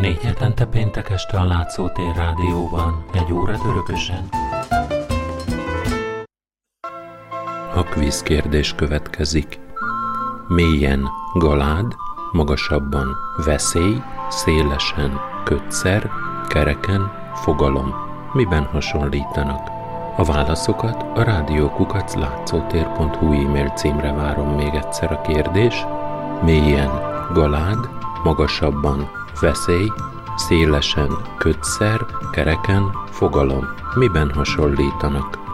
Négy hetente péntek este a Látszótér Rádióban, egy óra örökösen. A kvíz kérdés következik. Mélyen galád, magasabban veszély, szélesen kötszer, kereken fogalom. Miben hasonlítanak? A válaszokat a rádiókukac látszótér.hu e-mail címre várom még egyszer a kérdés. Mélyen galád, magasabban veszély, szélesen kötszer, kereken fogalom. Miben hasonlítanak?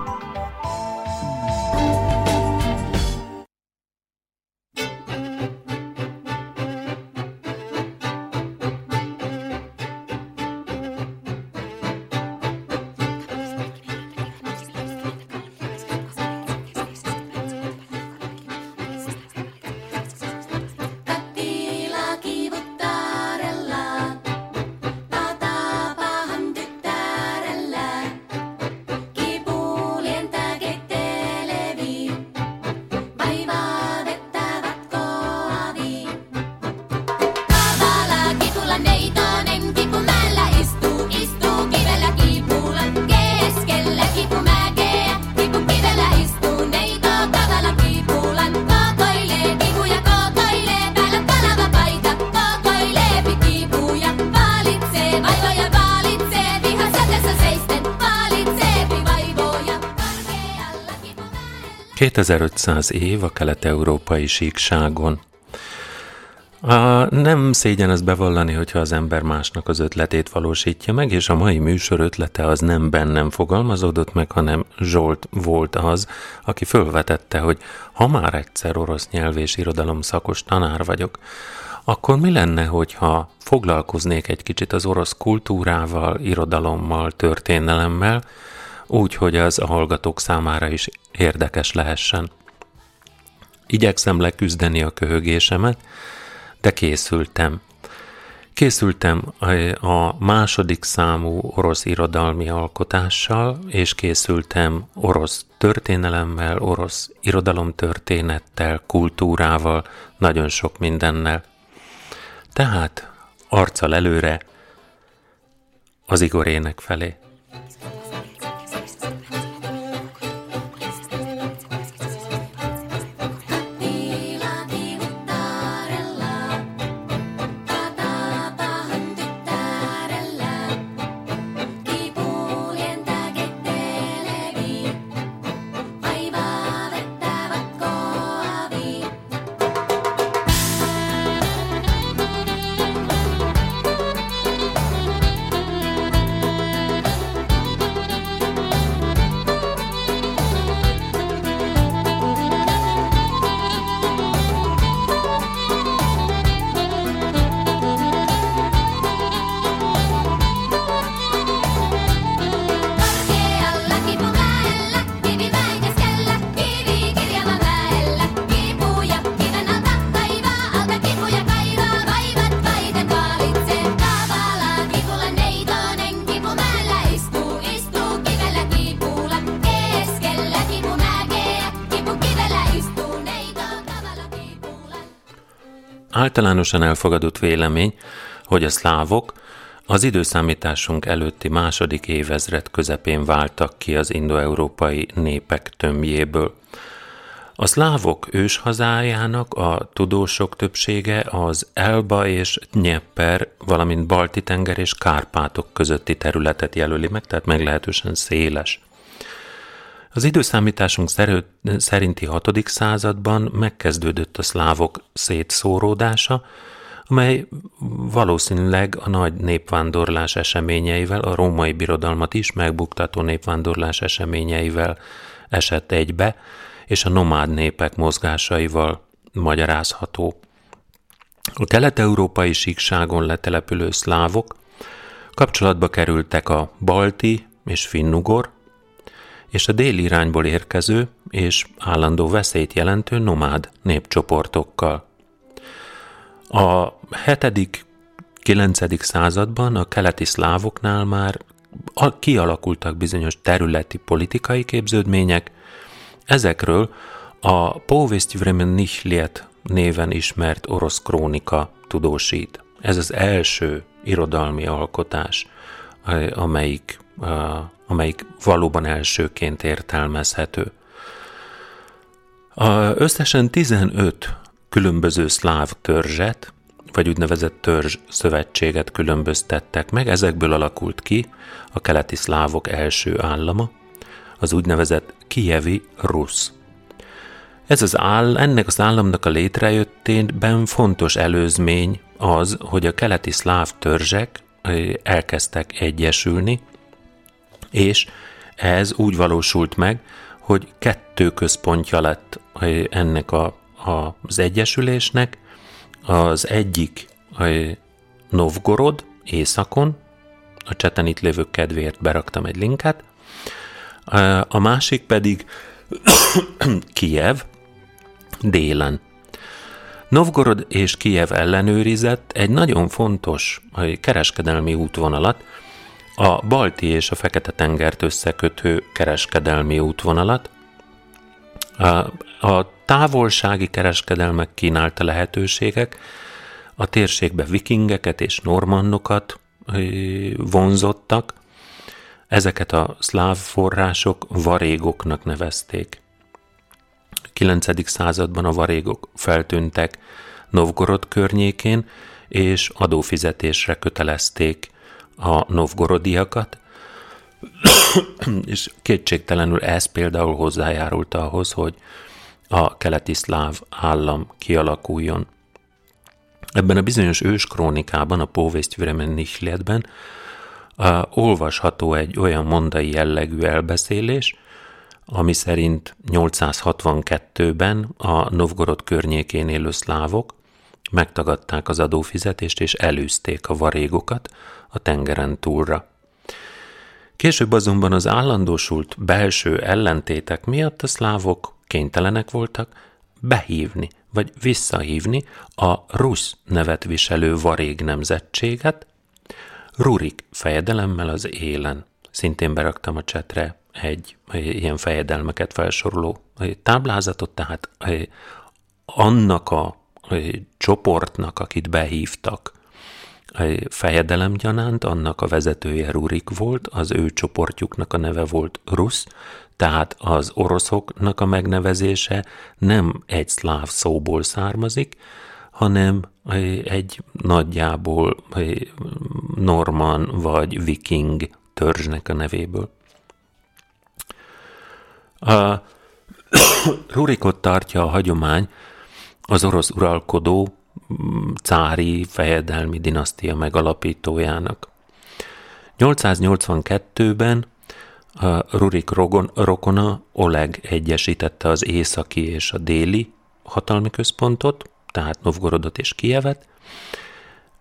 2500 év a kelet-európai síkságon. A, nem szégyen ezt bevallani, hogyha az ember másnak az ötletét valósítja meg, és a mai műsor ötlete az nem bennem fogalmazódott meg, hanem Zsolt volt az, aki fölvetette, hogy ha már egyszer orosz nyelv és irodalom szakos tanár vagyok, akkor mi lenne, hogyha foglalkoznék egy kicsit az orosz kultúrával, irodalommal, történelemmel, úgy, hogy az a hallgatók számára is érdekes lehessen. Igyekszem leküzdeni a köhögésemet, de készültem. Készültem a második számú orosz irodalmi alkotással, és készültem orosz történelemmel, orosz irodalomtörténettel, kultúrával, nagyon sok mindennel. Tehát arccal előre az Igorének felé. Általánosan elfogadott vélemény, hogy a szlávok az időszámításunk előtti második évezred közepén váltak ki az indoeurópai népek tömbjéből. A szlávok őshazájának a tudósok többsége az Elba és Nyepper, valamint Balti-tenger és Kárpátok közötti területet jelöli meg, tehát meglehetősen széles. Az időszámításunk szerinti 6. században megkezdődött a szlávok szétszóródása, amely valószínűleg a nagy népvándorlás eseményeivel, a római birodalmat is megbuktató népvándorlás eseményeivel esett egybe, és a nomád népek mozgásaival magyarázható. A kelet-európai síkságon letelepülő szlávok kapcsolatba kerültek a balti és finnugor, és a déli irányból érkező és állandó veszélyt jelentő nomád népcsoportokkal. A 7.-9. században a keleti szlávoknál már kialakultak bizonyos területi politikai képződmények, ezekről a Povest Vremen Nichliet néven ismert orosz krónika tudósít. Ez az első irodalmi alkotás, amelyik, amelyik valóban elsőként értelmezhető. A összesen 15 különböző szláv törzset, vagy úgynevezett törzs szövetséget különböztettek meg, ezekből alakult ki a keleti szlávok első állama, az úgynevezett Kievi Rusz. Ez az áll, ennek az államnak a létrejöttében fontos előzmény az, hogy a keleti szláv törzsek elkezdtek egyesülni, és ez úgy valósult meg, hogy kettő központja lett ennek a, a, az egyesülésnek. Az egyik a Novgorod északon, a cseten itt lévő kedvéért beraktam egy linket, a másik pedig Kiev délen. Novgorod és Kiev ellenőrizett egy nagyon fontos kereskedelmi útvonalat, a Balti és a Fekete-tengert összekötő kereskedelmi útvonalat. A távolsági kereskedelmek kínálta lehetőségek, a térségbe vikingeket és normannokat vonzottak, ezeket a szláv források varégoknak nevezték. 9. században a varégok feltűntek Novgorod környékén, és adófizetésre kötelezték a novgorodiakat, és kétségtelenül ez például hozzájárult ahhoz, hogy a keleti szláv állam kialakuljon. Ebben a bizonyos ős krónikában, a Póvésztyüremen Nichletben uh, olvasható egy olyan mondai jellegű elbeszélés, ami szerint 862-ben a Novgorod környékén élő szlávok megtagadták az adófizetést és elűzték a varégokat a tengeren túlra. Később azonban az állandósult belső ellentétek miatt a szlávok kénytelenek voltak behívni vagy visszahívni a Rusz nevet viselő varég nemzetséget, Rurik fejedelemmel az élen. Szintén beraktam a csetre egy ilyen fejedelmeket felsoroló táblázatot, tehát annak a csoportnak, akit behívtak fejedelem gyanánt, annak a vezetője Rurik volt, az ő csoportjuknak a neve volt Rusz, tehát az oroszoknak a megnevezése nem egy szláv szóból származik, hanem egy nagyjából norman vagy viking törzsnek a nevéből. A Rurikot tartja a hagyomány az orosz uralkodó cári fejedelmi dinasztia megalapítójának. 882-ben a Rurik rogon, rokona Oleg egyesítette az északi és a déli hatalmi központot, tehát Novgorodot és Kijevet,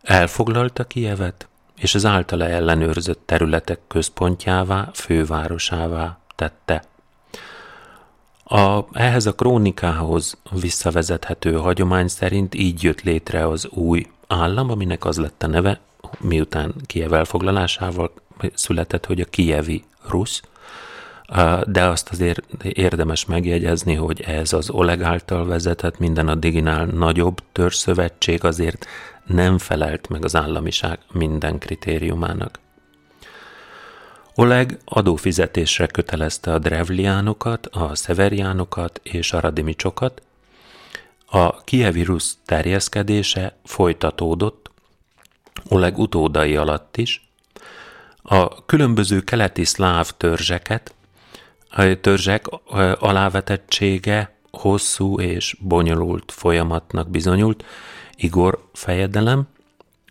elfoglalta Kijevet, és az általa ellenőrzött területek központjává, fővárosává tette. A, ehhez a krónikához visszavezethető hagyomány szerint így jött létre az új állam, aminek az lett a neve, miután Kiev elfoglalásával született, hogy a Kievi Rusz, de azt azért érdemes megjegyezni, hogy ez az Oleg által vezetett minden addiginál nagyobb törzszövetség azért nem felelt meg az államiság minden kritériumának. Oleg adófizetésre kötelezte a drevliánokat, a szeveriánokat és a radimicsokat. A kievírus terjeszkedése folytatódott Oleg utódai alatt is. A különböző keleti szláv törzseket, a törzsek alávetettsége hosszú és bonyolult folyamatnak bizonyult. Igor fejedelem,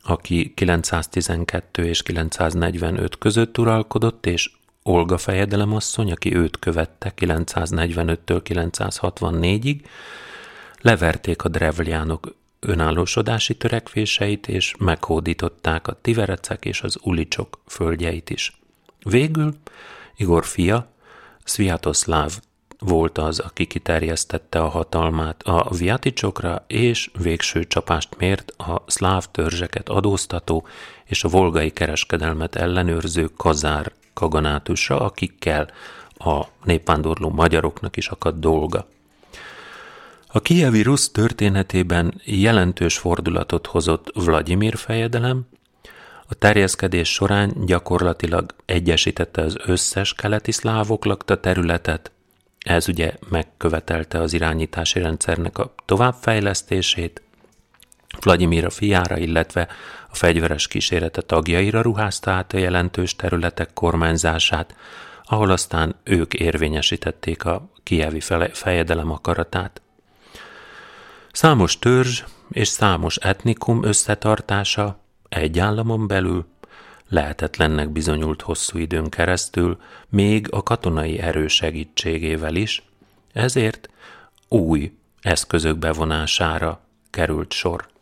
aki 912 és 945 között uralkodott, és Olga fejedelemasszony, aki őt követte 945-től 964-ig, leverték a drevliánok önállósodási törekvéseit, és meghódították a tiverecek és az ulicsok földjeit is. Végül Igor fia, Sviatoszláv volt az, aki kiterjesztette a hatalmát a viaticsokra, és végső csapást mért a szláv törzseket adóztató és a volgai kereskedelmet ellenőrző kazár kaganátusra, akikkel a népvándorló magyaroknak is akadt dolga. A kievi rusz történetében jelentős fordulatot hozott Vladimir fejedelem, a terjeszkedés során gyakorlatilag egyesítette az összes keleti szlávok lakta területet, ez ugye megkövetelte az irányítási rendszernek a továbbfejlesztését, Vladimir a fiára, illetve a fegyveres kísérete tagjaira ruházta át a jelentős területek kormányzását, ahol aztán ők érvényesítették a kievi fejedelem akaratát. Számos törzs és számos etnikum összetartása egy államon belül lehetetlennek bizonyult hosszú időn keresztül, még a katonai erő segítségével is, ezért új eszközök bevonására került sor.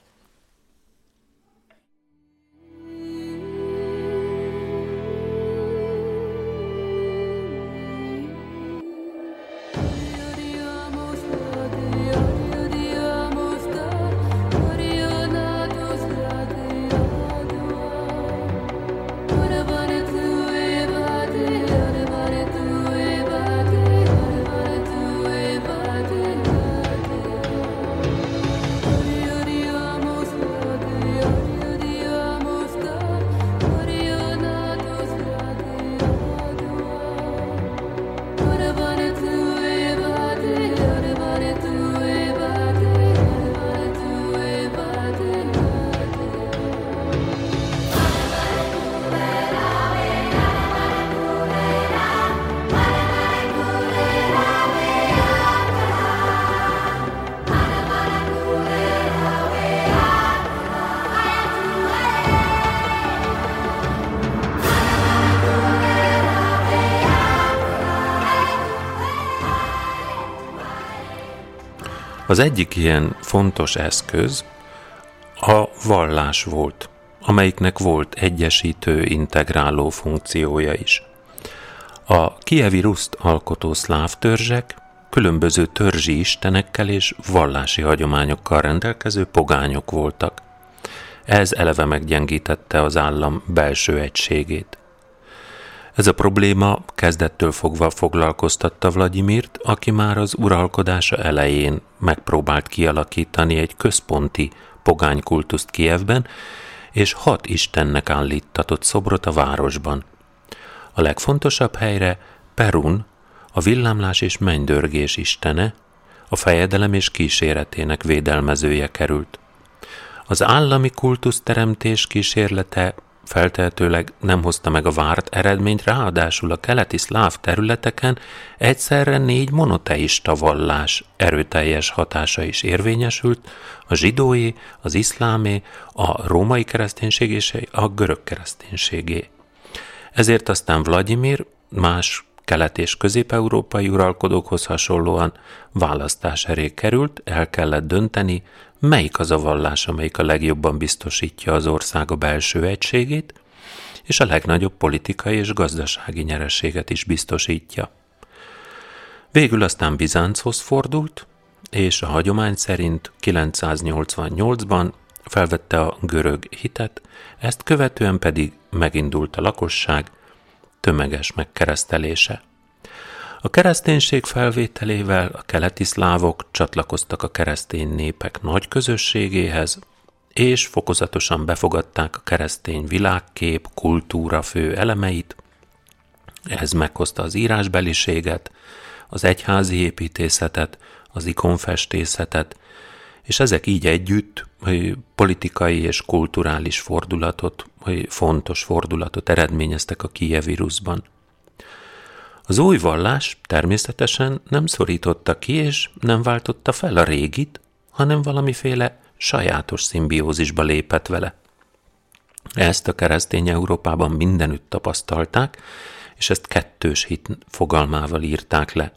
Az egyik ilyen fontos eszköz a vallás volt, amelyiknek volt egyesítő, integráló funkciója is. A kievi ruszt alkotó szláv törzsek különböző törzsi istenekkel és vallási hagyományokkal rendelkező pogányok voltak. Ez eleve meggyengítette az állam belső egységét. Ez a probléma kezdettől fogva foglalkoztatta Vladimirt, aki már az uralkodása elején megpróbált kialakítani egy központi pogánykultuszt Kievben, és hat istennek állítatott szobrot a városban. A legfontosabb helyre Perun, a villámlás és mennydörgés istene, a fejedelem és kíséretének védelmezője került. Az állami kultuszteremtés kísérlete feltehetőleg nem hozta meg a várt eredményt, ráadásul a keleti szláv területeken egyszerre négy monoteista vallás erőteljes hatása is érvényesült, a zsidói, az iszlámé, a római kereszténység és a görög kereszténységé. Ezért aztán Vladimir más kelet- és közép-európai uralkodókhoz hasonlóan választás elé került, el kellett dönteni, melyik az a vallás, amelyik a legjobban biztosítja az ország a belső egységét, és a legnagyobb politikai és gazdasági nyerességet is biztosítja. Végül aztán Bizánchoz fordult, és a hagyomány szerint 988-ban felvette a görög hitet, ezt követően pedig megindult a lakosság tömeges megkeresztelése. A kereszténység felvételével a keleti szlávok csatlakoztak a keresztény népek nagy közösségéhez, és fokozatosan befogadták a keresztény világkép, kultúra fő elemeit. Ez meghozta az írásbeliséget, az egyházi építészetet, az ikonfestészetet, és ezek így együtt politikai és kulturális fordulatot, hogy fontos fordulatot eredményeztek a kievírusban. Az új vallás természetesen nem szorította ki és nem váltotta fel a régit, hanem valamiféle sajátos szimbiózisba lépett vele. Ezt a keresztény Európában mindenütt tapasztalták, és ezt kettős hit fogalmával írták le.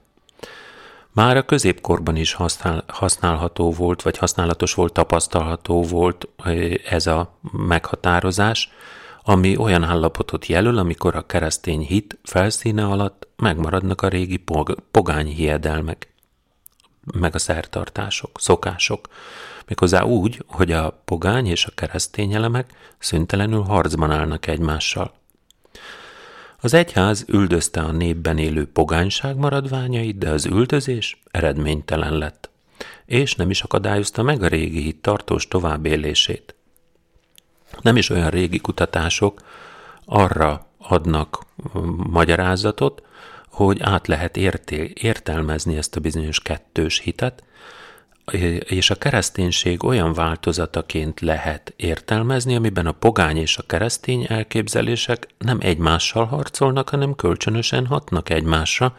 Már a középkorban is használ, használható volt, vagy használatos volt, tapasztalható volt ez a meghatározás, ami olyan állapotot jelöl, amikor a keresztény hit felszíne alatt megmaradnak a régi pog- pogány hiedelmek, meg a szertartások, szokások. Méghozzá úgy, hogy a pogány és a keresztény elemek szüntelenül harcban állnak egymással. Az egyház üldözte a népben élő pogányság maradványait, de az üldözés eredménytelen lett. és nem is akadályozta meg a régi hit tartós továbbélését. Nem is olyan régi kutatások arra adnak magyarázatot, hogy át lehet érté, értelmezni ezt a bizonyos kettős hitet, és a kereszténység olyan változataként lehet értelmezni, amiben a pogány és a keresztény elképzelések nem egymással harcolnak, hanem kölcsönösen hatnak egymásra,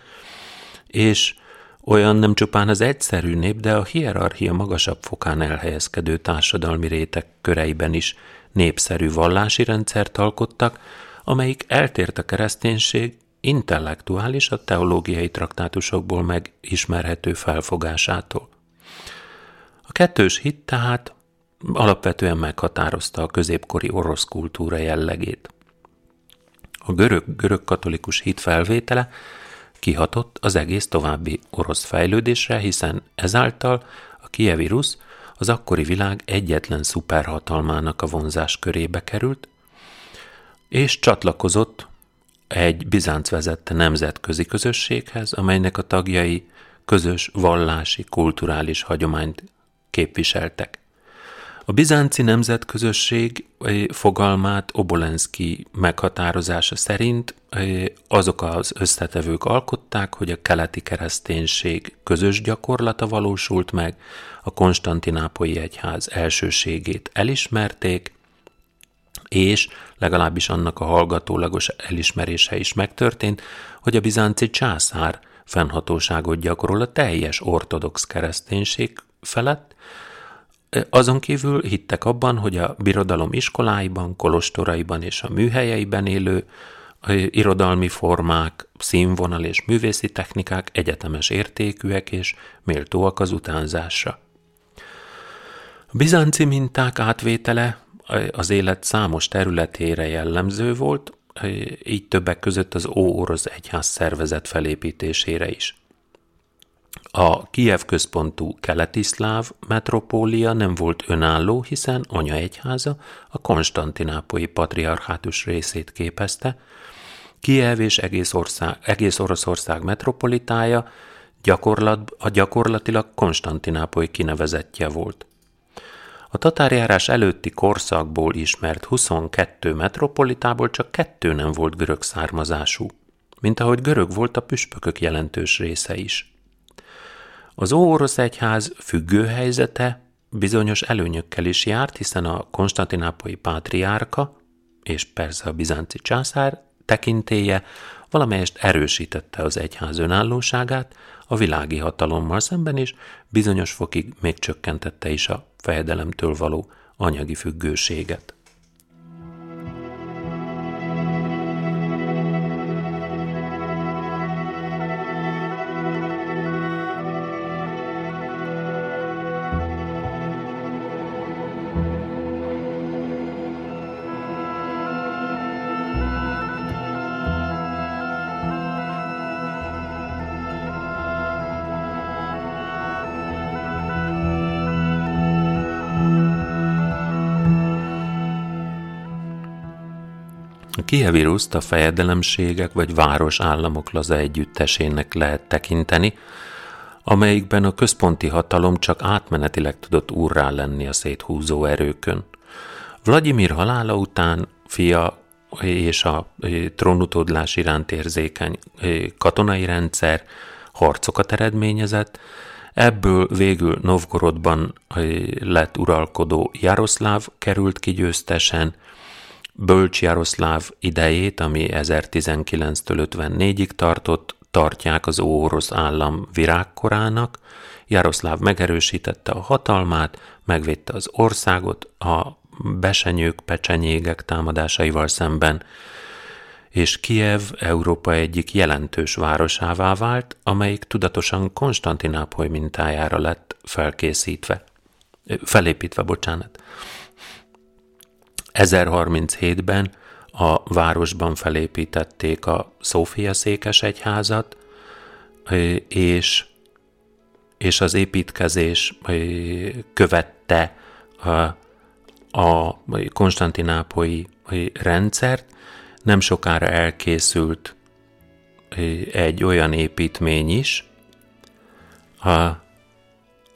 és olyan nem csupán az egyszerű nép, de a hierarchia magasabb fokán elhelyezkedő társadalmi réteg köreiben is népszerű vallási rendszert alkottak, amelyik eltért a kereszténység intellektuális, a teológiai traktátusokból megismerhető felfogásától. A kettős hit tehát alapvetően meghatározta a középkori orosz kultúra jellegét. A görög, görög katolikus hit felvétele kihatott az egész további orosz fejlődésre, hiszen ezáltal a kievi rusz az akkori világ egyetlen szuperhatalmának a vonzás körébe került, és csatlakozott egy Bizánc vezette nemzetközi közösséghez, amelynek a tagjai közös vallási, kulturális hagyományt képviseltek. A bizánci nemzetközösség fogalmát Obolenszki meghatározása szerint azok az összetevők alkották, hogy a keleti kereszténység közös gyakorlata valósult meg, a konstantinápolyi egyház elsőségét elismerték, és legalábbis annak a hallgatólagos elismerése is megtörtént, hogy a bizánci császár fennhatóságot gyakorol a teljes ortodox kereszténység felett, azon kívül hittek abban, hogy a birodalom iskoláiban, kolostoraiban és a műhelyeiben élő irodalmi formák, színvonal és művészi technikák egyetemes értékűek és méltóak az utánzásra. A bizánci minták átvétele az élet számos területére jellemző volt, így többek között az óorosz egyház szervezet felépítésére is. A Kiev központú keleti-szláv metropólia nem volt önálló, hiszen anyaegyháza a konstantinápolyi patriarchátus részét képezte, Kiev és egész, ország, egész Oroszország metropolitája gyakorlat, a gyakorlatilag Konstantinápoly kinevezettje volt. A tatárjárás előtti korszakból ismert 22 metropolitából csak kettő nem volt görög származású, mint ahogy görög volt a püspökök jelentős része is. Az óorosz egyház függő helyzete bizonyos előnyökkel is járt, hiszen a konstantinápolyi pátriárka és persze a bizánci császár tekintéje valamelyest erősítette az egyház önállóságát a világi hatalommal szemben, és bizonyos fokig még csökkentette is a fejedelemtől való anyagi függőséget. Kievíruszt a fejedelemségek vagy városállamok laza együttesének lehet tekinteni, amelyikben a központi hatalom csak átmenetileg tudott úrrá lenni a széthúzó erőkön. Vladimir halála után fia és a trónutódlás iránt érzékeny katonai rendszer harcokat eredményezett, ebből végül Novgorodban lett uralkodó Jaroszláv került ki győztesen, Bölcs Jaroszláv idejét, ami 1019-től 54-ig tartott, tartják az óorosz állam virágkorának, Jaroszláv megerősítette a hatalmát, megvédte az országot a besenyők, pecsenyégek támadásaival szemben, és Kiev Európa egyik jelentős városává vált, amelyik tudatosan Konstantinápoly mintájára lett felkészítve, felépítve, bocsánat. 1037-ben a városban felépítették a Szófia székes egyházat, és, és az építkezés követte a, a konstantinápolyi rendszert. Nem sokára elkészült egy olyan építmény is, a,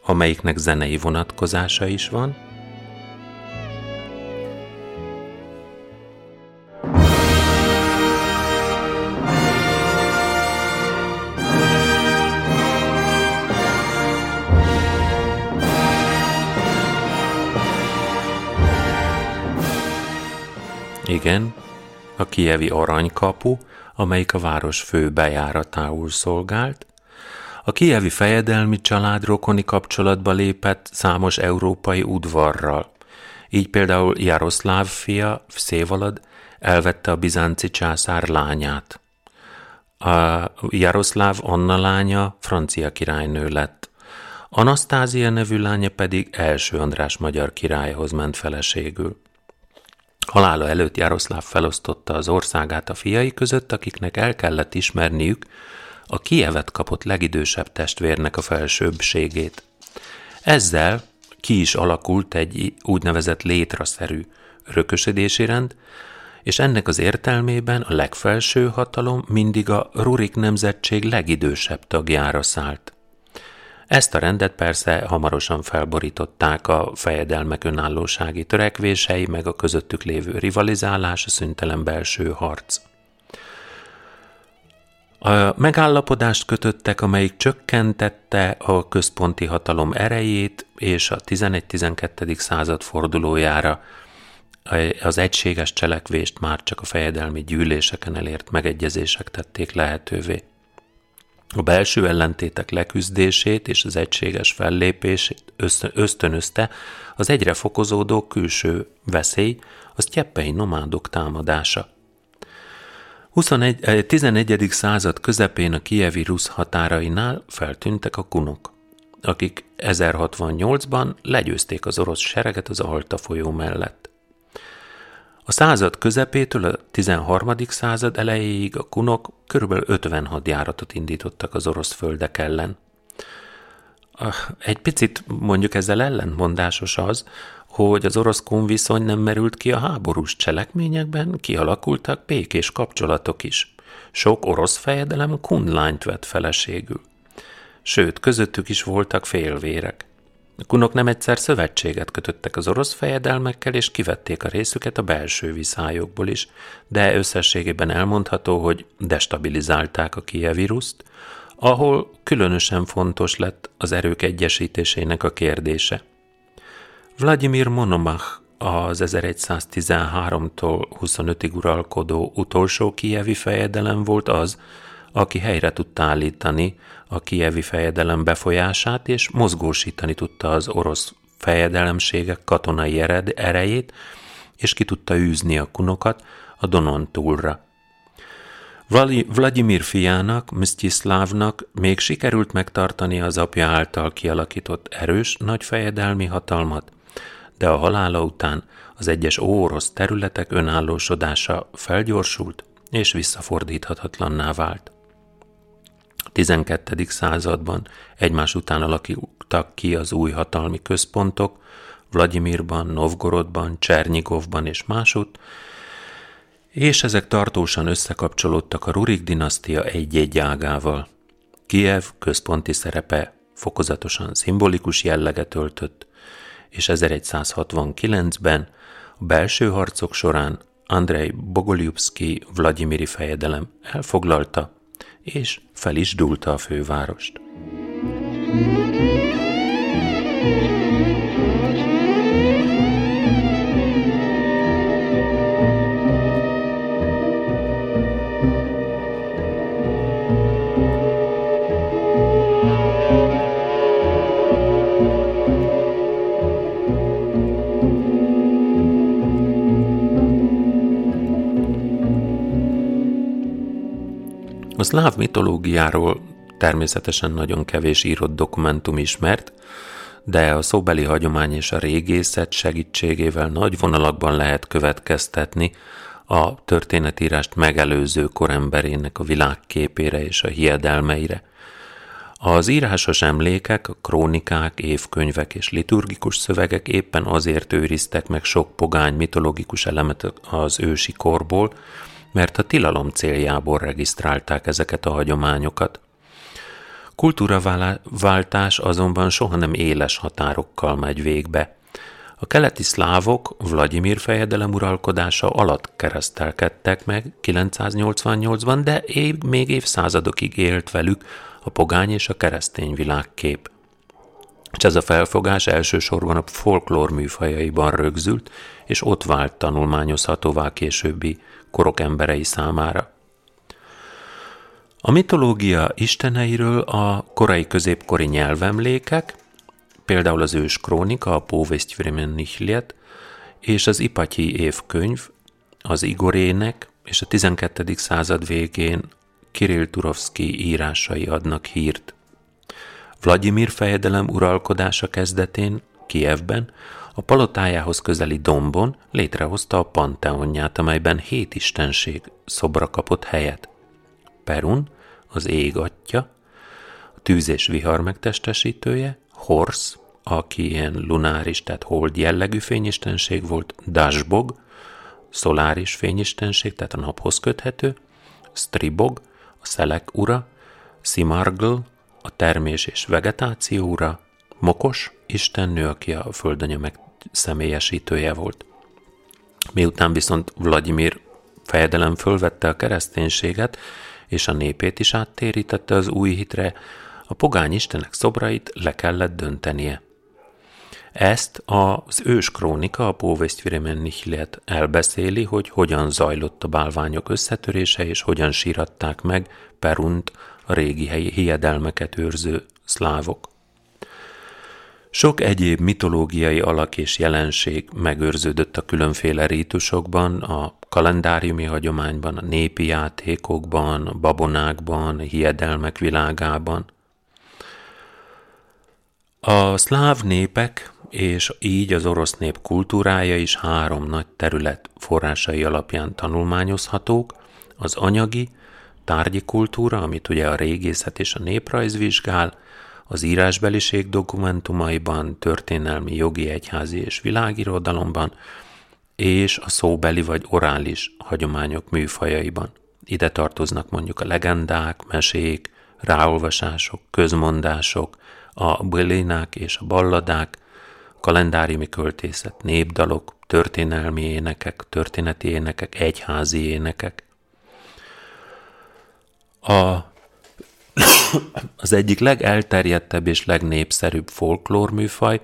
amelyiknek zenei vonatkozása is van, a kievi aranykapu, amelyik a város fő bejáratául szolgált, a kievi fejedelmi család rokoni kapcsolatba lépett számos európai udvarral. Így például Jaroszláv fia, Szévalad, elvette a bizánci császár lányát. A Jaroszláv Anna lánya francia királynő lett. Anasztázia nevű lánya pedig első András magyar királyhoz ment feleségül. Halála előtt Jaroszláv felosztotta az országát a fiai között, akiknek el kellett ismerniük a Kievet kapott legidősebb testvérnek a felsőbbségét. Ezzel ki is alakult egy úgynevezett létraszerű örökösödési rend, és ennek az értelmében a legfelső hatalom mindig a Rurik nemzetség legidősebb tagjára szállt. Ezt a rendet persze hamarosan felborították a fejedelmek önállósági törekvései, meg a közöttük lévő rivalizálás, a szüntelen belső harc. A megállapodást kötöttek, amelyik csökkentette a központi hatalom erejét, és a 11-12. század fordulójára az egységes cselekvést már csak a fejedelmi gyűléseken elért megegyezések tették lehetővé. A belső ellentétek leküzdését és az egységes fellépését ösztönözte az egyre fokozódó külső veszély, az tyeppei nomádok támadása. 21, 11. Eh, század közepén a kievi rusz határainál feltűntek a kunok, akik 1068-ban legyőzték az orosz sereget az Alta folyó mellett. A század közepétől a 13. század elejéig a kunok körülbelül 50 hadjáratot indítottak az orosz földek ellen. Egy picit mondjuk ezzel ellentmondásos az, hogy az orosz-kun viszony nem merült ki a háborús cselekményekben, kialakultak békés kapcsolatok is. Sok orosz fejedelem kun lányt vett feleségül. Sőt, közöttük is voltak félvérek. Kunok nem egyszer szövetséget kötöttek az orosz fejedelmekkel, és kivették a részüket a belső viszályokból is, de összességében elmondható, hogy destabilizálták a kievíruszt, ahol különösen fontos lett az erők egyesítésének a kérdése. Vladimir Monomach az 1113-tól 25-ig uralkodó utolsó kievi fejedelem volt az, aki helyre tudta állítani a kievi fejedelem befolyását, és mozgósítani tudta az orosz fejedelemségek katonai ered, erejét, és ki tudta űzni a kunokat a Donon túlra. Vladimir fiának, Mstiszlávnak még sikerült megtartani az apja által kialakított erős, nagy fejedelmi hatalmat, de a halála után az egyes óorosz területek önállósodása felgyorsult és visszafordíthatatlanná vált. 12. században egymás után alakítottak ki az új hatalmi központok, Vladimirban, Novgorodban, Csernigovban és másút, és ezek tartósan összekapcsolódtak a Rurik dinasztia egy-egy ágával. Kiev központi szerepe fokozatosan szimbolikus jelleget öltött, és 1169-ben a belső harcok során Andrei Bogolyubszki Vladimiri fejedelem elfoglalta és fel is dúlta a fővárost. Szláv mitológiáról természetesen nagyon kevés írott dokumentum ismert, de a szóbeli hagyomány és a régészet segítségével nagy vonalakban lehet következtetni a történetírást megelőző koremberének a világképére és a hiedelmeire. Az írásos emlékek, a krónikák, évkönyvek és liturgikus szövegek éppen azért őriztek meg sok pogány mitológikus elemet az ősi korból, mert a tilalom céljából regisztrálták ezeket a hagyományokat. kultúraváltás azonban soha nem éles határokkal megy végbe. A keleti szlávok Vladimir fejedelem uralkodása alatt keresztelkedtek meg 988-ban, de év, még évszázadokig élt velük a pogány és a keresztény világkép. És ez a felfogás elsősorban a folklór műfajaiban rögzült, és ott vált tanulmányozhatóvá későbbi korok emberei számára. A mitológia isteneiről a korai középkori nyelvemlékek, például az ős krónika, a Póvesztjvremen Nichliet, és az Ipatyi évkönyv, az Igorének és a 12. század végén Kirill Turovszki írásai adnak hírt. Vladimir fejedelem uralkodása kezdetén, Kievben, a palotájához közeli dombon létrehozta a panteonját, amelyben hét istenség szobra kapott helyet. Perun, az ég atya, a tűz és vihar megtestesítője, Horsz, aki ilyen lunáris, tehát hold jellegű fényistenség volt, Dasbog, szoláris fényistenség, tehát a naphoz köthető, Stribog, a szelek ura, Simargl, a termés és vegetáció ura, Mokos, istennő, aki a földanya meg személyesítője volt. Miután viszont Vladimir fejedelem fölvette a kereszténységet, és a népét is áttérítette az új hitre, a pogány istenek szobrait le kellett döntenie. Ezt az ős krónika, a Póvesztviremen Nichlet elbeszéli, hogy hogyan zajlott a bálványok összetörése, és hogyan síratták meg Perunt a régi helyi hiedelmeket őrző szlávok. Sok egyéb mitológiai alak és jelenség megőrződött a különféle rítusokban, a kalendáriumi hagyományban, a népi játékokban, a babonákban, a hiedelmek világában. A szláv népek és így az orosz nép kultúrája is három nagy terület forrásai alapján tanulmányozhatók, az anyagi, tárgyi kultúra, amit ugye a régészet és a néprajz vizsgál, az írásbeliség dokumentumaiban, történelmi, jogi, egyházi és világirodalomban, és a szóbeli vagy orális hagyományok műfajaiban. Ide tartoznak mondjuk a legendák, mesék, ráolvasások, közmondások, a bilinák és a balladák, kalendáriumi költészet, népdalok, történelmi énekek, történeti énekek, egyházi énekek. A, az egyik legelterjedtebb és legnépszerűbb folklórműfaj,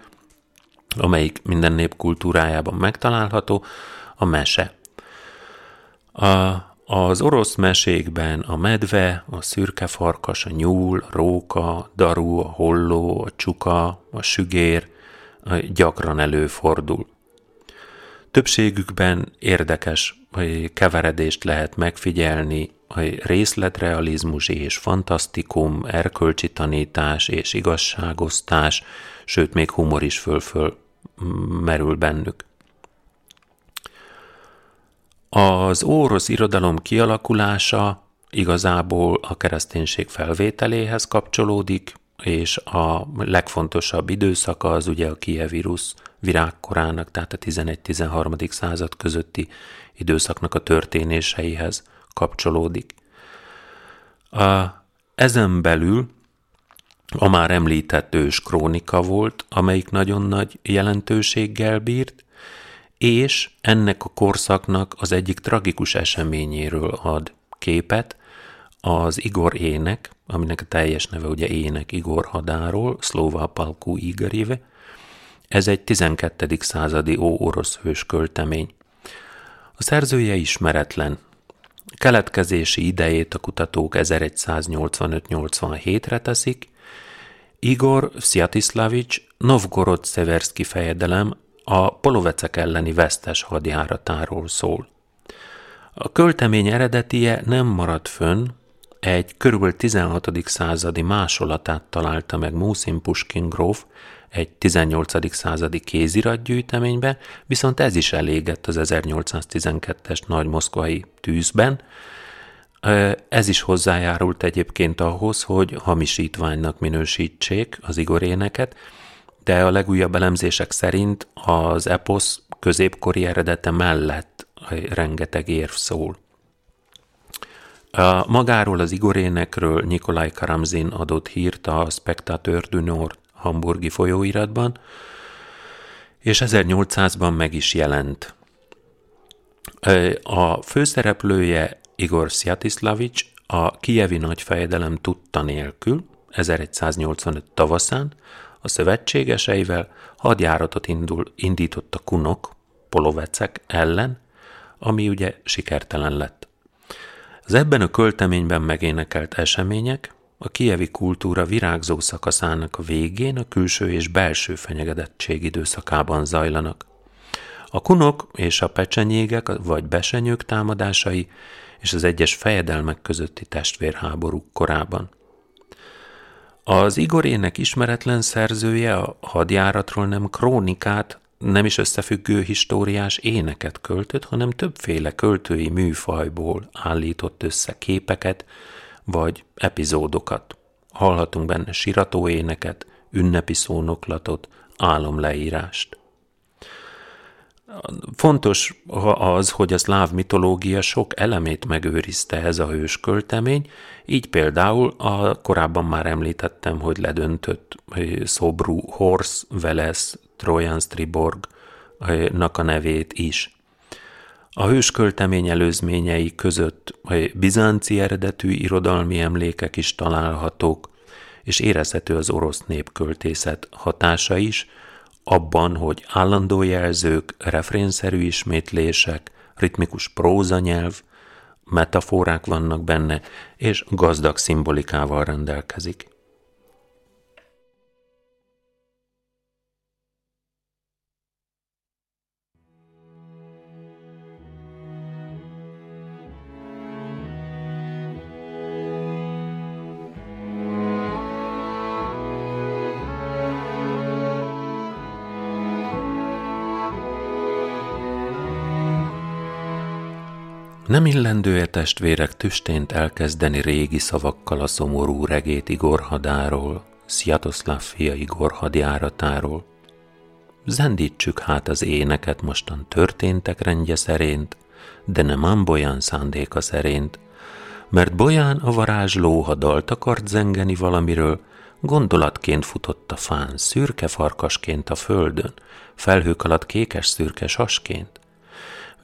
amelyik minden nép kultúrájában megtalálható, a mese. A, az orosz mesékben a medve, a szürke farkas, a nyúl, a róka, a daru, a holló, a csuka, a sügér gyakran előfordul. Többségükben érdekes keveredést lehet megfigyelni, hogy részletrealizmus és fantasztikum, erkölcsi tanítás és igazságosztás, sőt még humor is föl-föl merül bennük. Az orosz irodalom kialakulása igazából a kereszténység felvételéhez kapcsolódik, és a legfontosabb időszaka az ugye a kievírus virágkorának, tehát a 11-13. század közötti időszaknak a történéseihez kapcsolódik. A, ezen belül a már említett ős krónika volt, amelyik nagyon nagy jelentőséggel bírt, és ennek a korszaknak az egyik tragikus eseményéről ad képet, az Igor ének, aminek a teljes neve ugye ének Igor hadáról, Szlóvá Palkú Igorive, ez egy 12. századi ó-orosz hős költemény. A szerzője ismeretlen. Keletkezési idejét a kutatók 1185-87-re teszik, Igor Sziatislavics Novgorod Szeverszki fejedelem a polovecek elleni vesztes hadjáratáról szól. A költemény eredetie nem maradt fönn, egy kb. 16. századi másolatát találta meg Musin Pushkin gróf egy 18. századi kéziratgyűjteménybe, viszont ez is elégett az 1812-es nagy moszkvai tűzben. Ez is hozzájárult egyébként ahhoz, hogy hamisítványnak minősítsék az igoréneket, de a legújabb elemzések szerint az eposz középkori eredete mellett rengeteg érv szól. Magáról az Igorénekről Nikolaj Karamzin adott hírt a Spectateur du Nord hamburgi folyóiratban, és 1800-ban meg is jelent. A főszereplője Igor Sziatislavics a kijevi nagyfejedelem tudta nélkül 1185 tavaszán a szövetségeseivel hadjáratot indul, indított a kunok, polovecek ellen, ami ugye sikertelen lett. Az ebben a költeményben megénekelt események a kievi kultúra virágzó szakaszának végén a külső és belső fenyegetettség időszakában zajlanak. A kunok és a pecsenyégek vagy besenyők támadásai és az egyes fejedelmek közötti testvérháborúk korában. Az Igorének ismeretlen szerzője a hadjáratról nem krónikát, nem is összefüggő históriás éneket költött, hanem többféle költői műfajból állított össze képeket vagy epizódokat. Hallhatunk benne siratóéneket, ünnepi szónoklatot, álomleírást. Fontos az, hogy a szláv mitológia sok elemét megőrizte ez a hős költemény, így például a korábban már említettem, hogy ledöntött szobrú Horsz, Veles, Trojan Striborgnak a nevét is. A hős költemény előzményei között bizánci eredetű irodalmi emlékek is találhatók, és érezhető az orosz népköltészet hatása is, abban, hogy állandó jelzők, refrénszerű ismétlések, ritmikus prózanyelv, metaforák vannak benne, és gazdag szimbolikával rendelkezik. Nem illendő-e testvérek tüstént elkezdeni régi szavakkal a szomorú regét Igor hadáról, Sziatoszláv fia Igor? Zendítsük hát az éneket mostan történtek rendje szerint, de nem ám Bolyán szándéka szerint, mert Bolyán a varázsló, dalt akart zengeni valamiről, gondolatként futott a fán, szürke farkasként a földön, felhők alatt kékes szürke sasként.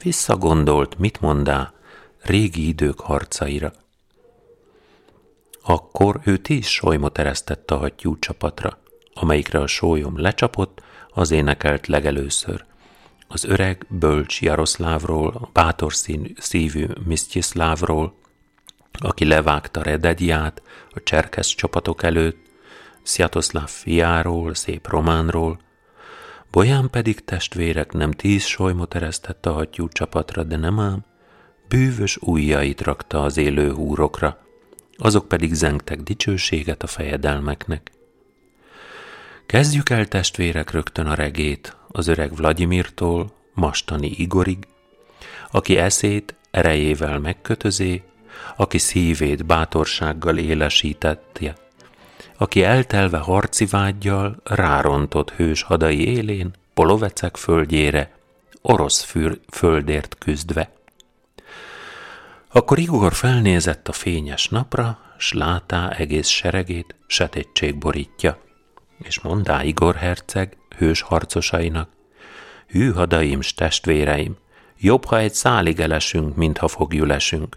Visszagondolt, mit mondá, régi idők harcaira. Akkor ő tíz solymot eresztett a hattyú csapatra, amelyikre a sólyom lecsapott, az énekelt legelőször. Az öreg, bölcs Jaroszlávról, a bátor szívű Misztyiszlávról, aki levágta Redegyát a cserkesz csapatok előtt, Sziatoszláv fiáról, szép románról, Bolyán pedig testvérek nem tíz solymot eresztett a hattyú csapatra, de nem ám, bűvös ujjait rakta az élő húrokra, azok pedig zengtek dicsőséget a fejedelmeknek. Kezdjük el testvérek rögtön a regét, az öreg Vladimirtól, Mastani Igorig, aki eszét erejével megkötözé, aki szívét bátorsággal élesítette, aki eltelve harci vágyjal rárontott hős hadai élén, polovecek földjére, orosz für, földért küzdve. Akkor Igor felnézett a fényes napra, s látá egész seregét sötétség borítja. És mondá Igor herceg hős harcosainak, hű hadaim s testvéreim, jobb, ha egy szálig elesünk, mint ha fogjulesünk.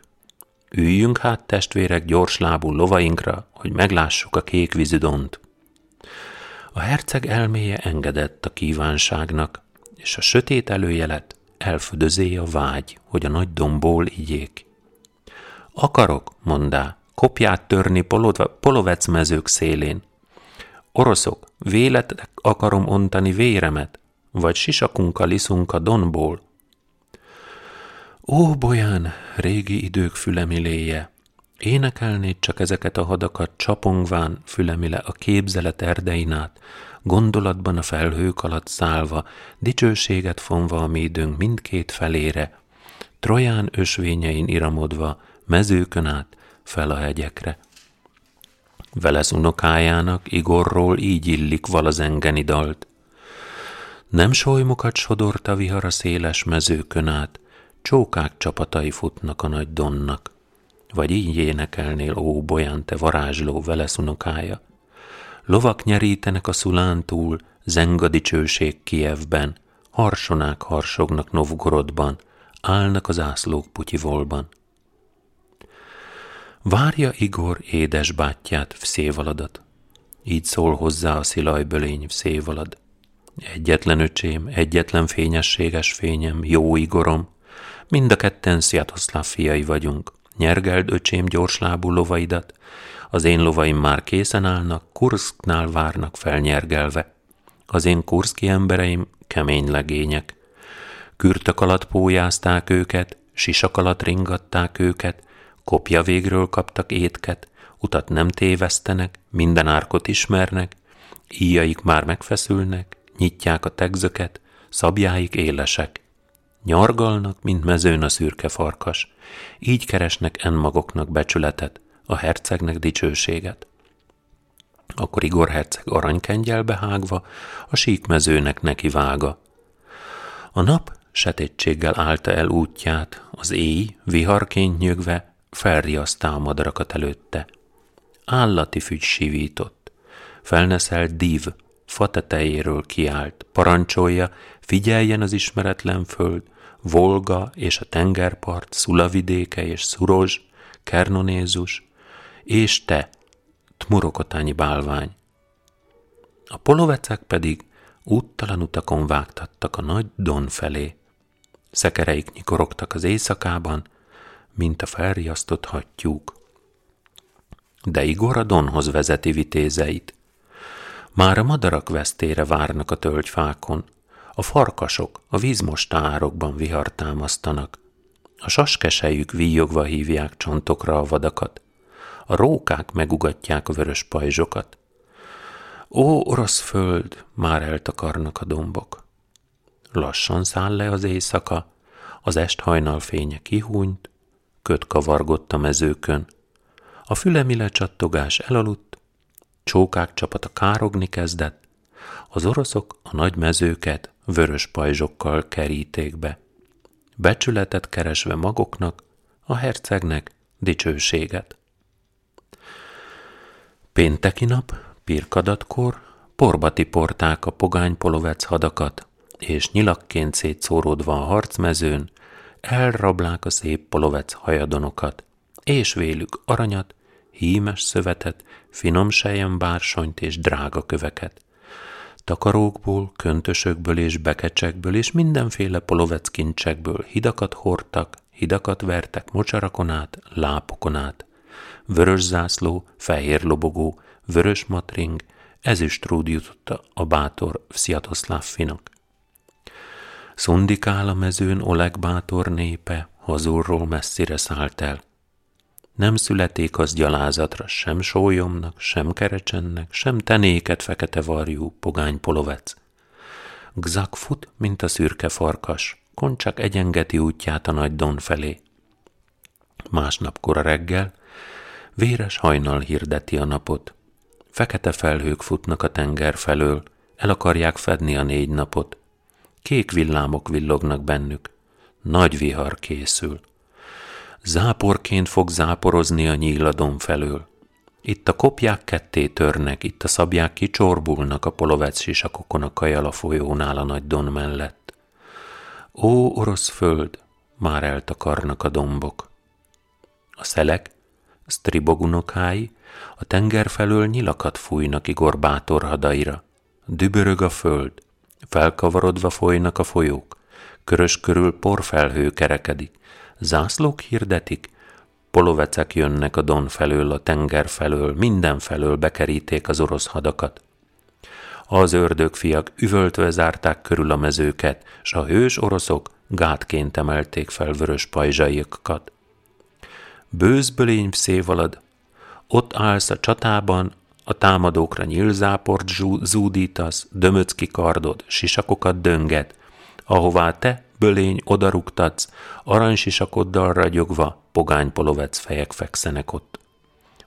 Üljünk hát testvérek gyorslábú lovainkra, hogy meglássuk a kék vízidont. A herceg elméje engedett a kívánságnak, és a sötét előjelet elfödözé a vágy, hogy a nagy domból igyék. Akarok, mondá, kopját törni polovec mezők szélén. Oroszok, vélet akarom ontani véremet, vagy sisakunka liszunk a donból. Ó, Bolyán, régi idők fülemiléje, énekelnéd csak ezeket a hadakat csapongván fülemile a képzelet erdein át, gondolatban a felhők alatt szállva, dicsőséget fonva a mi időnk mindkét felére, Troján ösvényein iramodva, mezőkön át, fel a hegyekre. Velesz unokájának Igorról így illik valazengeni dalt. Nem solymokat sodort a vihar a széles mezőkön át, csókák csapatai futnak a nagy donnak. vagy így énekelnél, ó, Bolyán, te varázsló, veleszunokája. Lovak nyerítenek a szulán túl, zenga dicsőség Kievben, harsonák harsognak Novgorodban, állnak az ászlók putyivolban. Várja Igor édes bátyját, Vszévaladat. Így szól hozzá a szilajbölény Vszévalad. Egyetlen öcsém, egyetlen fényességes fényem, jó Igorom, mind a ketten Sziatoszláv fiai vagyunk. Nyergeld, öcsém, gyorslábú lovaidat, az én lovaim már készen állnak, Kurszknál várnak felnyergelve. Az én kurszki embereim kemény legények. Kürtök alatt pójázták őket, sisak alatt ringatták őket, kopja végről kaptak étket, utat nem tévesztenek, minden árkot ismernek, íjaik már megfeszülnek, nyitják a tegzöket, szabjáik élesek. Nyargalnak, mint mezőn a szürke farkas, így keresnek en magoknak becsületet, a hercegnek dicsőséget. Akkor Igor herceg aranykengyelbe hágva, a síkmezőnek neki vága. A nap setétséggel állta el útját, az éj, viharként nyögve, felriasztá a előtte. Állati fügy sivított. Felneszelt dív, fatetejéről kiállt, parancsolja, figyeljen az ismeretlen föld, Volga és a tengerpart, Szulavidéke és Szurozs, Kernonézus, és te, Tmurokotányi bálvány. A polovecek pedig úttalan utakon vágtattak a nagy Don felé. Szekereik nyikorogtak az éjszakában, mint a felriasztott hattyúk. De Igor a Donhoz vezeti vitézeit. Már a madarak vesztére várnak a tölgyfákon, a farkasok a vízmostárokban vihar támasztanak, a saskesejük víjogva hívják csontokra a vadakat, a rókák megugatják a vörös pajzsokat. Ó, orosz föld, már eltakarnak a dombok. Lassan száll le az éjszaka, az est hajnal fénye kihúnyt, köt kavargott a mezőkön. A fülemile csattogás elaludt, csókák csapata károgni kezdett, az oroszok a nagy mezőket vörös pajzsokkal keríték be. Becsületet keresve magoknak, a hercegnek dicsőséget. Pénteki nap, pirkadatkor, porba tiporták a pogány polovec hadakat, és nyilakként szétszóródva a harcmezőn, elrablák a szép polovec hajadonokat, és vélük aranyat, hímes szövetet, finom bársonyt és drága köveket. Takarókból, köntösökből és bekecsekből és mindenféle poloveckincsekből hidakat hordtak, hidakat vertek mocsarakon át, lápokon át. Vörös zászló, fehér lobogó, vörös matring, ezüst rúd jutotta a bátor Sziatoszláv finak. Szundikál a mezőn Oleg bátor népe, hazulról messzire szállt el. Nem születék az gyalázatra sem sólyomnak, sem kerecsennek, sem tenéket fekete varjú, pogány polovec. Gzak fut, mint a szürke farkas, koncsak egyengeti útját a nagy don felé. Másnap kora reggel, véres hajnal hirdeti a napot. Fekete felhők futnak a tenger felől, el akarják fedni a négy napot. Kék villámok villognak bennük. Nagy vihar készül. Záporként fog záporozni a nyíladon felől. Itt a kopják ketté törnek, itt a szabják kicsorbulnak a polovec sisakokon a kajala folyónál a nagy don mellett. Ó, orosz föld, már eltakarnak a dombok. A szelek, stribogunokái, a tenger felől nyilakat fújnak Igor bátor hadaira. Dübörög a föld, felkavarodva folynak a folyók, körös körül porfelhő kerekedik, zászlók hirdetik, polovecek jönnek a Don felől, a tenger felől, minden felől bekeríték az orosz hadakat. Az ördögfiak üvöltve zárták körül a mezőket, s a hős oroszok gátként emelték fel vörös pajzsaikat. Bőzbölény szévalad, ott állsz a csatában, a támadókra nyílzáport zúdítasz, dömöcki kardod, sisakokat dönget, ahová te, bölény, odarugtatsz, aranysisakoddal ragyogva, pogány polovec fejek fekszenek ott.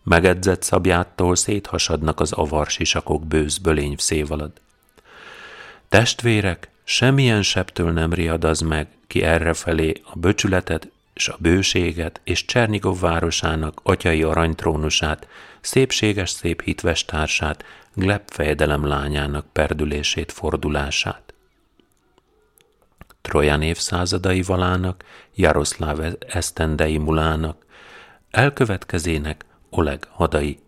Megedzett szabjától széthasadnak az avar sisakok bölény szévalad. Testvérek, semmilyen septől nem riadaz meg, ki errefelé a böcsületet és a bőséget, és Csernigov városának atyai aranytrónusát, szépséges szép hitves társát, Gleb fejedelem lányának perdülését, fordulását. Trojan évszázadai valának, Jaroszláv esztendei mulának, elkövetkezének Oleg hadai,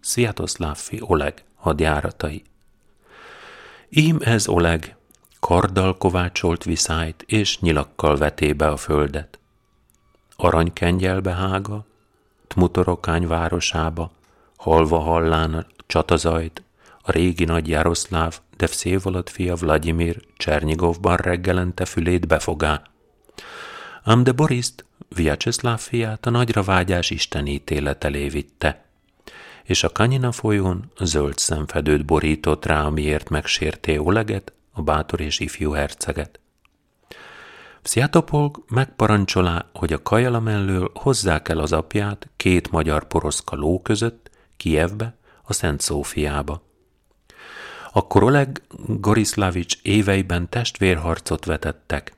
Sziatoszláfi Oleg hadjáratai. Ím ez Oleg, karddal kovácsolt viszályt, és nyilakkal veté be a földet. Aranykengyelbe hága, Tmutorokány városába, halva hallán a csatazajt, a régi nagy Jaroszláv, de Vszévolod fia Vladimir Csernigovban reggelente fülét befogá. Ám de Boriszt, Vyacheslav fiát a nagyra vágyás Isten ítélet elé vitte, és a Kanyina folyón zöld szemfedőt borított rá, amiért megsérté Oleget, a bátor és ifjú herceget. Sziatopolg megparancsolá, hogy a kajala mellől hozzák el az apját két magyar poroszka ló között, Kievbe, a Szent Szófiába. Akkor Oleg Goriszlavics éveiben testvérharcot vetettek,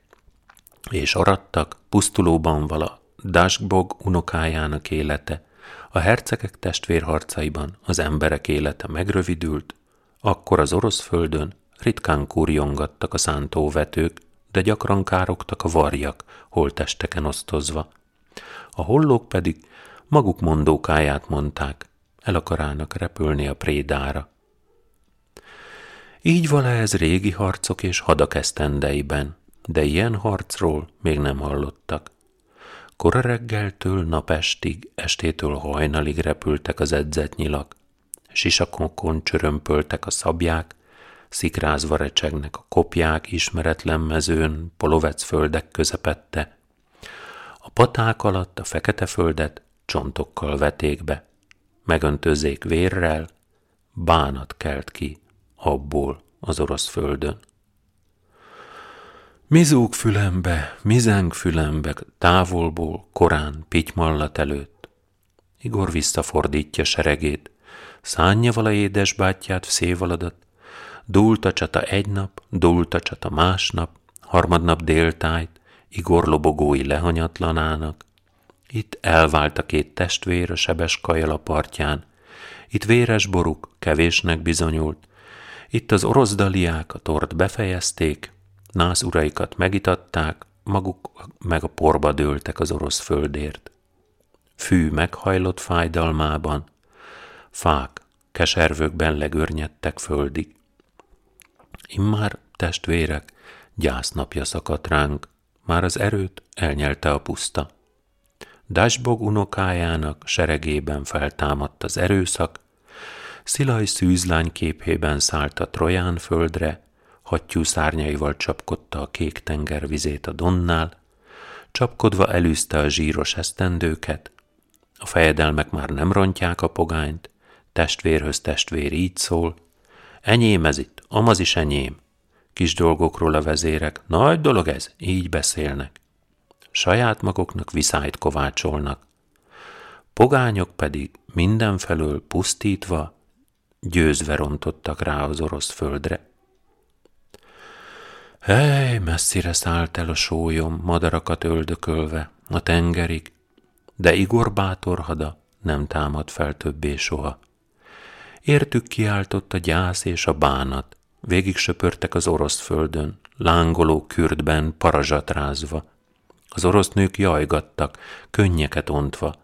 és arattak pusztulóban vala Dasbog unokájának élete, a hercegek testvérharcaiban az emberek élete megrövidült, akkor az orosz földön ritkán kurjongattak a szántóvetők, de gyakran károgtak a varjak, holtesteken osztozva. A hollók pedig maguk mondókáját mondták, el akarának repülni a prédára. Így vala ez régi harcok és hadak esztendeiben, de ilyen harcról még nem hallottak. Kora reggeltől napestig, estétől hajnalig repültek az edzett nyilak, sisakokon csörömpöltek a szabják, szikrázva recsegnek a kopják ismeretlen mezőn, polovec földek közepette. A paták alatt a fekete földet csontokkal veték be, megöntözék vérrel, bánat kelt ki abból az orosz földön. Mizúg fülembe, mizeng fülembe, távolból, korán, pitymallat előtt. Igor visszafordítja seregét, szánja vala édesbátyját szévaladat, dúlt a csata egy nap, dúlt a csata másnap, harmadnap déltájt, Igor lobogói lehanyatlanának. Itt elvált a két testvér a sebes kajala partján, itt véres boruk kevésnek bizonyult, itt az orosz daliák a tort befejezték, nász uraikat megitatták, maguk meg a porba dőltek az orosz földért. Fű meghajlott fájdalmában, fák keservőkben legörnyedtek földig. Immár testvérek, gyásznapja szakadt ránk, már az erőt elnyelte a puszta. Dasbog unokájának seregében feltámadt az erőszak, Szilaj szűzlány képében szállt a Troján földre, hattyú szárnyaival csapkodta a kék tenger vizét a Donnál, csapkodva elűzte a zsíros esztendőket, a fejedelmek már nem rontják a pogányt, testvérhöz testvér így szól, enyém ez itt, amaz is enyém. Kis dolgokról a vezérek, nagy dolog ez, így beszélnek. Saját maguknak viszályt kovácsolnak. Pogányok pedig mindenfelől pusztítva, győzve rontottak rá az orosz földre. Hely, messzire szállt el a sólyom, madarakat öldökölve, a tengerig, de Igor bátor hada nem támad fel többé soha. Értük kiáltott a gyász és a bánat, végig söpörtek az orosz földön, lángoló kürdben, parazsatrázva. Az orosz nők jajgattak, könnyeket ontva.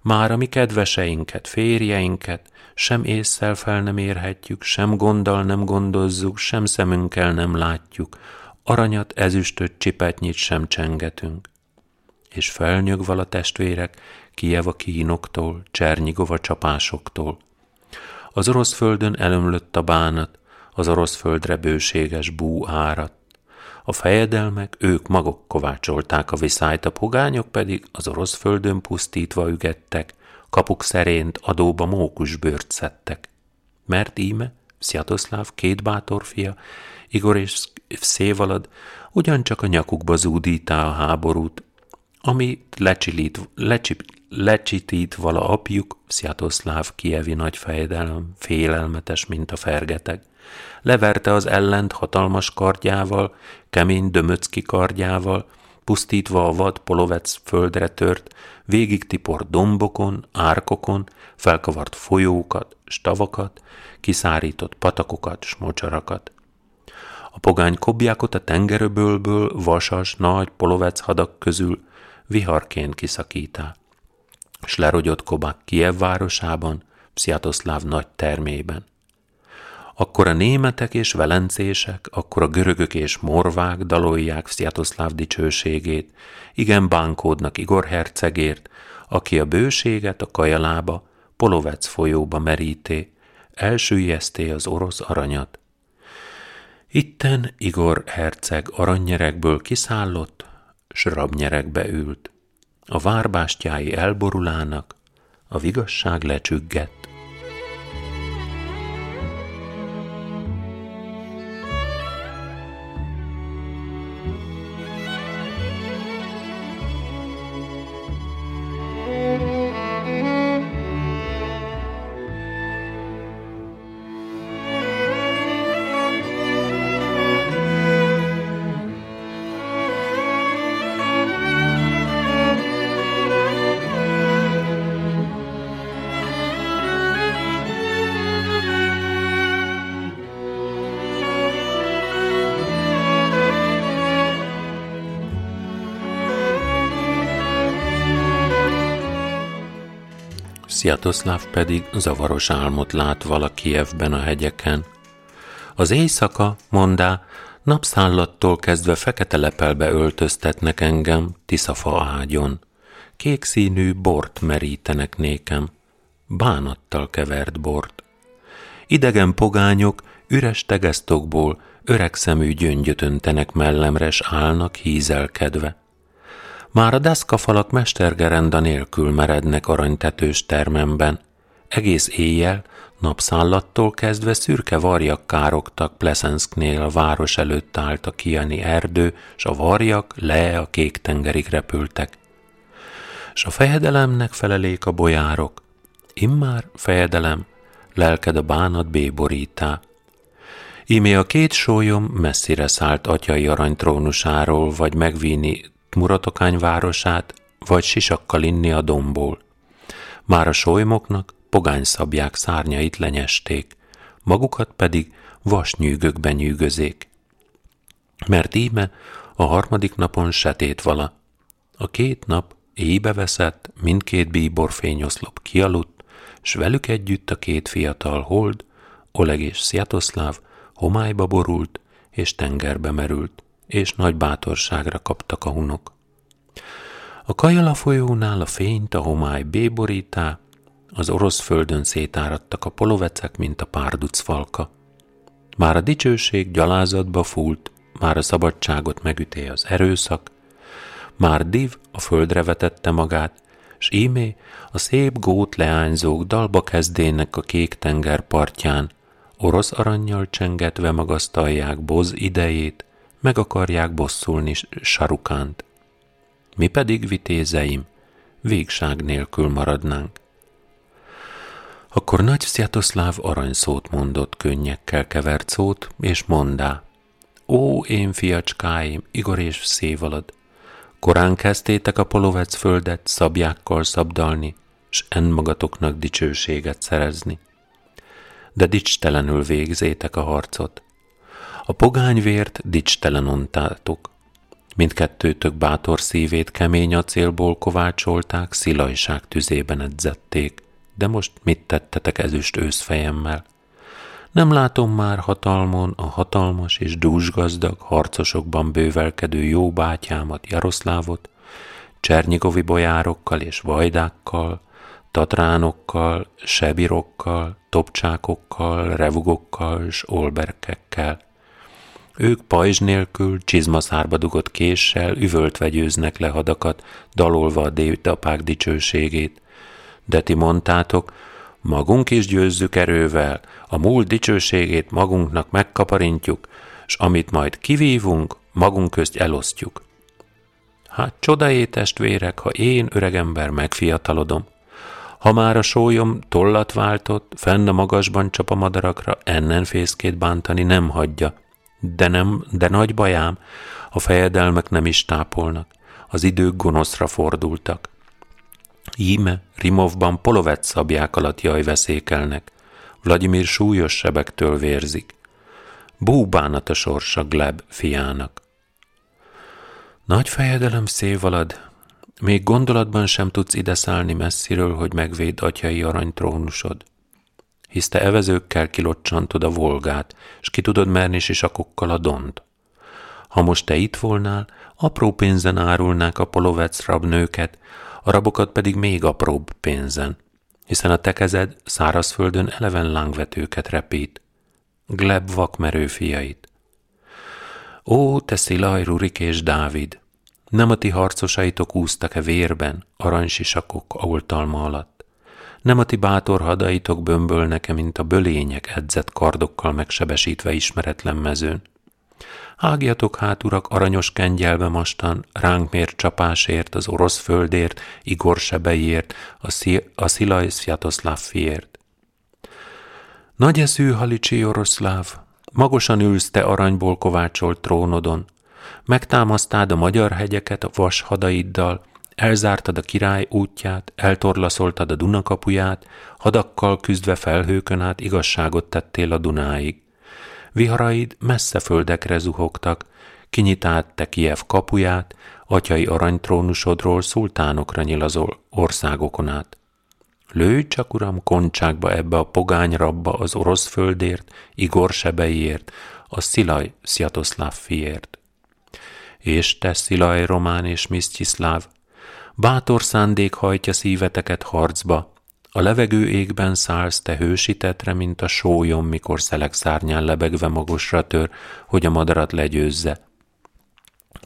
Már a mi kedveseinket, férjeinket, sem észszel fel nem érhetjük, sem gonddal nem gondozzuk, sem szemünkkel nem látjuk, aranyat, ezüstöt, csipetnyit sem csengetünk. És felnyög vala testvérek, Kijeva kínoktól, Csernyigova csapásoktól. Az orosz földön elömlött a bánat, az orosz földre bőséges bú árat. A fejedelmek, ők maguk kovácsolták a viszályt, a pogányok pedig az orosz földön pusztítva ügettek, kapuk szerént adóba mókusbőrt szedtek. Mert íme, Sziatoszláv két bátor fia, Igor és Szévalad ugyancsak a nyakukba zúdítá a háborút, ami lecsilít, lecsip, lecsitít vala apjuk, Sziatoszláv kievi nagy fejedelem, félelmetes, mint a fergeteg. Leverte az ellent hatalmas kardjával, kemény dömöcki kardjával, pusztítva a vad polovec földre tört, végig tipor dombokon, árkokon, felkavart folyókat, stavakat, kiszárított patakokat, smocsarakat. A pogány kobjákot a tengeröbölből vasas, nagy polovec hadak közül viharként kiszakítá, s lerogyott kobák Kiev városában, Psziatoszláv nagy termében. Akkor a németek és velencések, akkor a görögök és morvák dalolják Sziatoszláv dicsőségét, igen bánkódnak Igor hercegért, aki a bőséget a kajalába, Polovec folyóba meríté, elsüllyeszté az orosz aranyat. Itten Igor herceg aranynyerekből kiszállott, s rabnyerekbe ült. A várbástyái elborulának, a vigasság lecsüggett. Sziatoszláv pedig zavaros álmot lát valakijevben a hegyeken. Az éjszaka, mondá, napszállattól kezdve fekete lepelbe öltöztetnek engem tiszafa ágyon. Kék színű bort merítenek nékem, bánattal kevert bort. Idegen pogányok üres tegesztokból öreg szemű gyöngyöt öntenek mellemre, s állnak hízelkedve. Már a deszkafalak mestergerenda nélkül merednek aranytetős termemben. Egész éjjel, napszállattól kezdve szürke varjak károgtak Pleszensknél a város előtt állt a kiani erdő, s a varjak le a kék tengerig repültek. S a fejedelemnek felelék a bolyárok. Immár fejedelem, lelked a bánat béborítá. Ímé a két sólyom messzire szállt atyai aranytrónusáról, vagy megvíni Muratokány városát, vagy sisakkal inni a domból. Már a solymoknak pogány szabják szárnyait lenyesték, magukat pedig vasnyűgökben nyűgözék. Mert íme a harmadik napon setét vala. A két nap éjbe veszett, mindkét bíbor fényoszlop kialudt, s velük együtt a két fiatal hold, Oleg és Sziatoszláv homályba borult és tengerbe merült és nagy bátorságra kaptak a hunok. A Kajala folyónál a fényt a homály béborítá, az orosz földön szétáradtak a polovecek, mint a párduc falka. Már a dicsőség gyalázatba fúlt, már a szabadságot megüté az erőszak, már div a földre vetette magát, s ímé a szép gót leányzók dalba kezdének a kék tenger partján, orosz aranyjal csengetve magasztalják boz idejét, meg akarják bosszulni sarukánt. Mi pedig, vitézeim, végság nélkül maradnánk. Akkor nagy Sziatoszláv aranyszót mondott, könnyekkel kevert szót, és mondá, Ó, én fiacskáim, Igor és Szévalad, korán kezdtétek a polovec földet szabjákkal szabdalni, s en magatoknak dicsőséget szerezni. De dicstelenül végzétek a harcot, a pogányvért dicstelen ontátok. Mindkettőtök bátor szívét kemény acélból kovácsolták, szilajság tüzében edzették. De most mit tettetek ezüst őszfejemmel? Nem látom már hatalmon a hatalmas és dúsgazdag, harcosokban bővelkedő jó bátyámat, Jaroszlávot, Csernyigovi bojárokkal és vajdákkal, tatránokkal, sebirokkal, topcsákokkal, revugokkal s olberkekkel. Ők pajzs nélkül, csizmaszárba dugott késsel üvölt vegyőznek le hadakat, dalolva a dédapák dicsőségét. De ti mondtátok, magunk is győzzük erővel, a múlt dicsőségét magunknak megkaparintjuk, s amit majd kivívunk, magunk közt elosztjuk. Hát csodaé testvérek, ha én, öregember, megfiatalodom. Ha már a sólyom tollat váltott, fenn a magasban csap a madarakra, ennen fészkét bántani nem hagyja, De, nem, de nagy bajám, a fejedelmek nem is tápolnak, az idők gonoszra fordultak. Íme Rimovban polovet szabják alatt jaj veszékelnek, Vladimir súlyos sebektől vérzik. Búbánat a sorsa Gleb fiának. Nagy fejedelem szévalad, még gondolatban sem tudsz ide szállni messziről, hogy megvéd atyai aranytrónusod. Hisz te evezőkkel kilocsantod a volgát, és ki tudod merni sisakokkal a dont. Ha most te itt volnál, apró pénzen árulnák a polovec rabnőket, a rabokat pedig még apróbb pénzen, hiszen a tekezed szárazföldön eleven lángvetőket repít. Gleb vakmerő fiait. Ó, te Szilaj, Rurik és Dávid! Nem a ti harcosaitok úsztak-e vérben, aranysisakok oltalma alatt? Nem a ti bátor hadaitok bömbölnek-e, mint a bölények edzett kardokkal megsebesítve ismeretlen mezőn? Hágjatok hát, urak, aranyos kengyelbe mastan, ránk mér csapásért, az orosz földért, Igor sebeiért, a, Szi- a Szilaj Szjatoszláv fiért. Nagy eszű halicsi oroszláv, magosan ülsz te aranyból kovácsolt trónodon, megtámasztád a magyar hegyeket a vas hadaiddal, elzártad a király útját, eltorlaszoltad a Dunakapuját, hadakkal küzdve felhőkön át igazságot tettél a Dunáig. Viharaid messze földekre zuhogtak, kinyitált te Kiev kapuját, atyai aranytrónusodról szultánokra nyilazol országokon át. Lőj csak, uram, koncsákba ebbe a pogány rabba az orosz földért, Igor sebeiért, a Szilaj Sziatoszláv fiért. És te, Szilaj román és Misztyiszláv, bátor szándék hajtja szíveteket harcba, a levegő égben szállsz te hősitetre, mint a sólyom, mikor szelek szárnyán lebegve magosra tör, hogy a madarat legyőzze.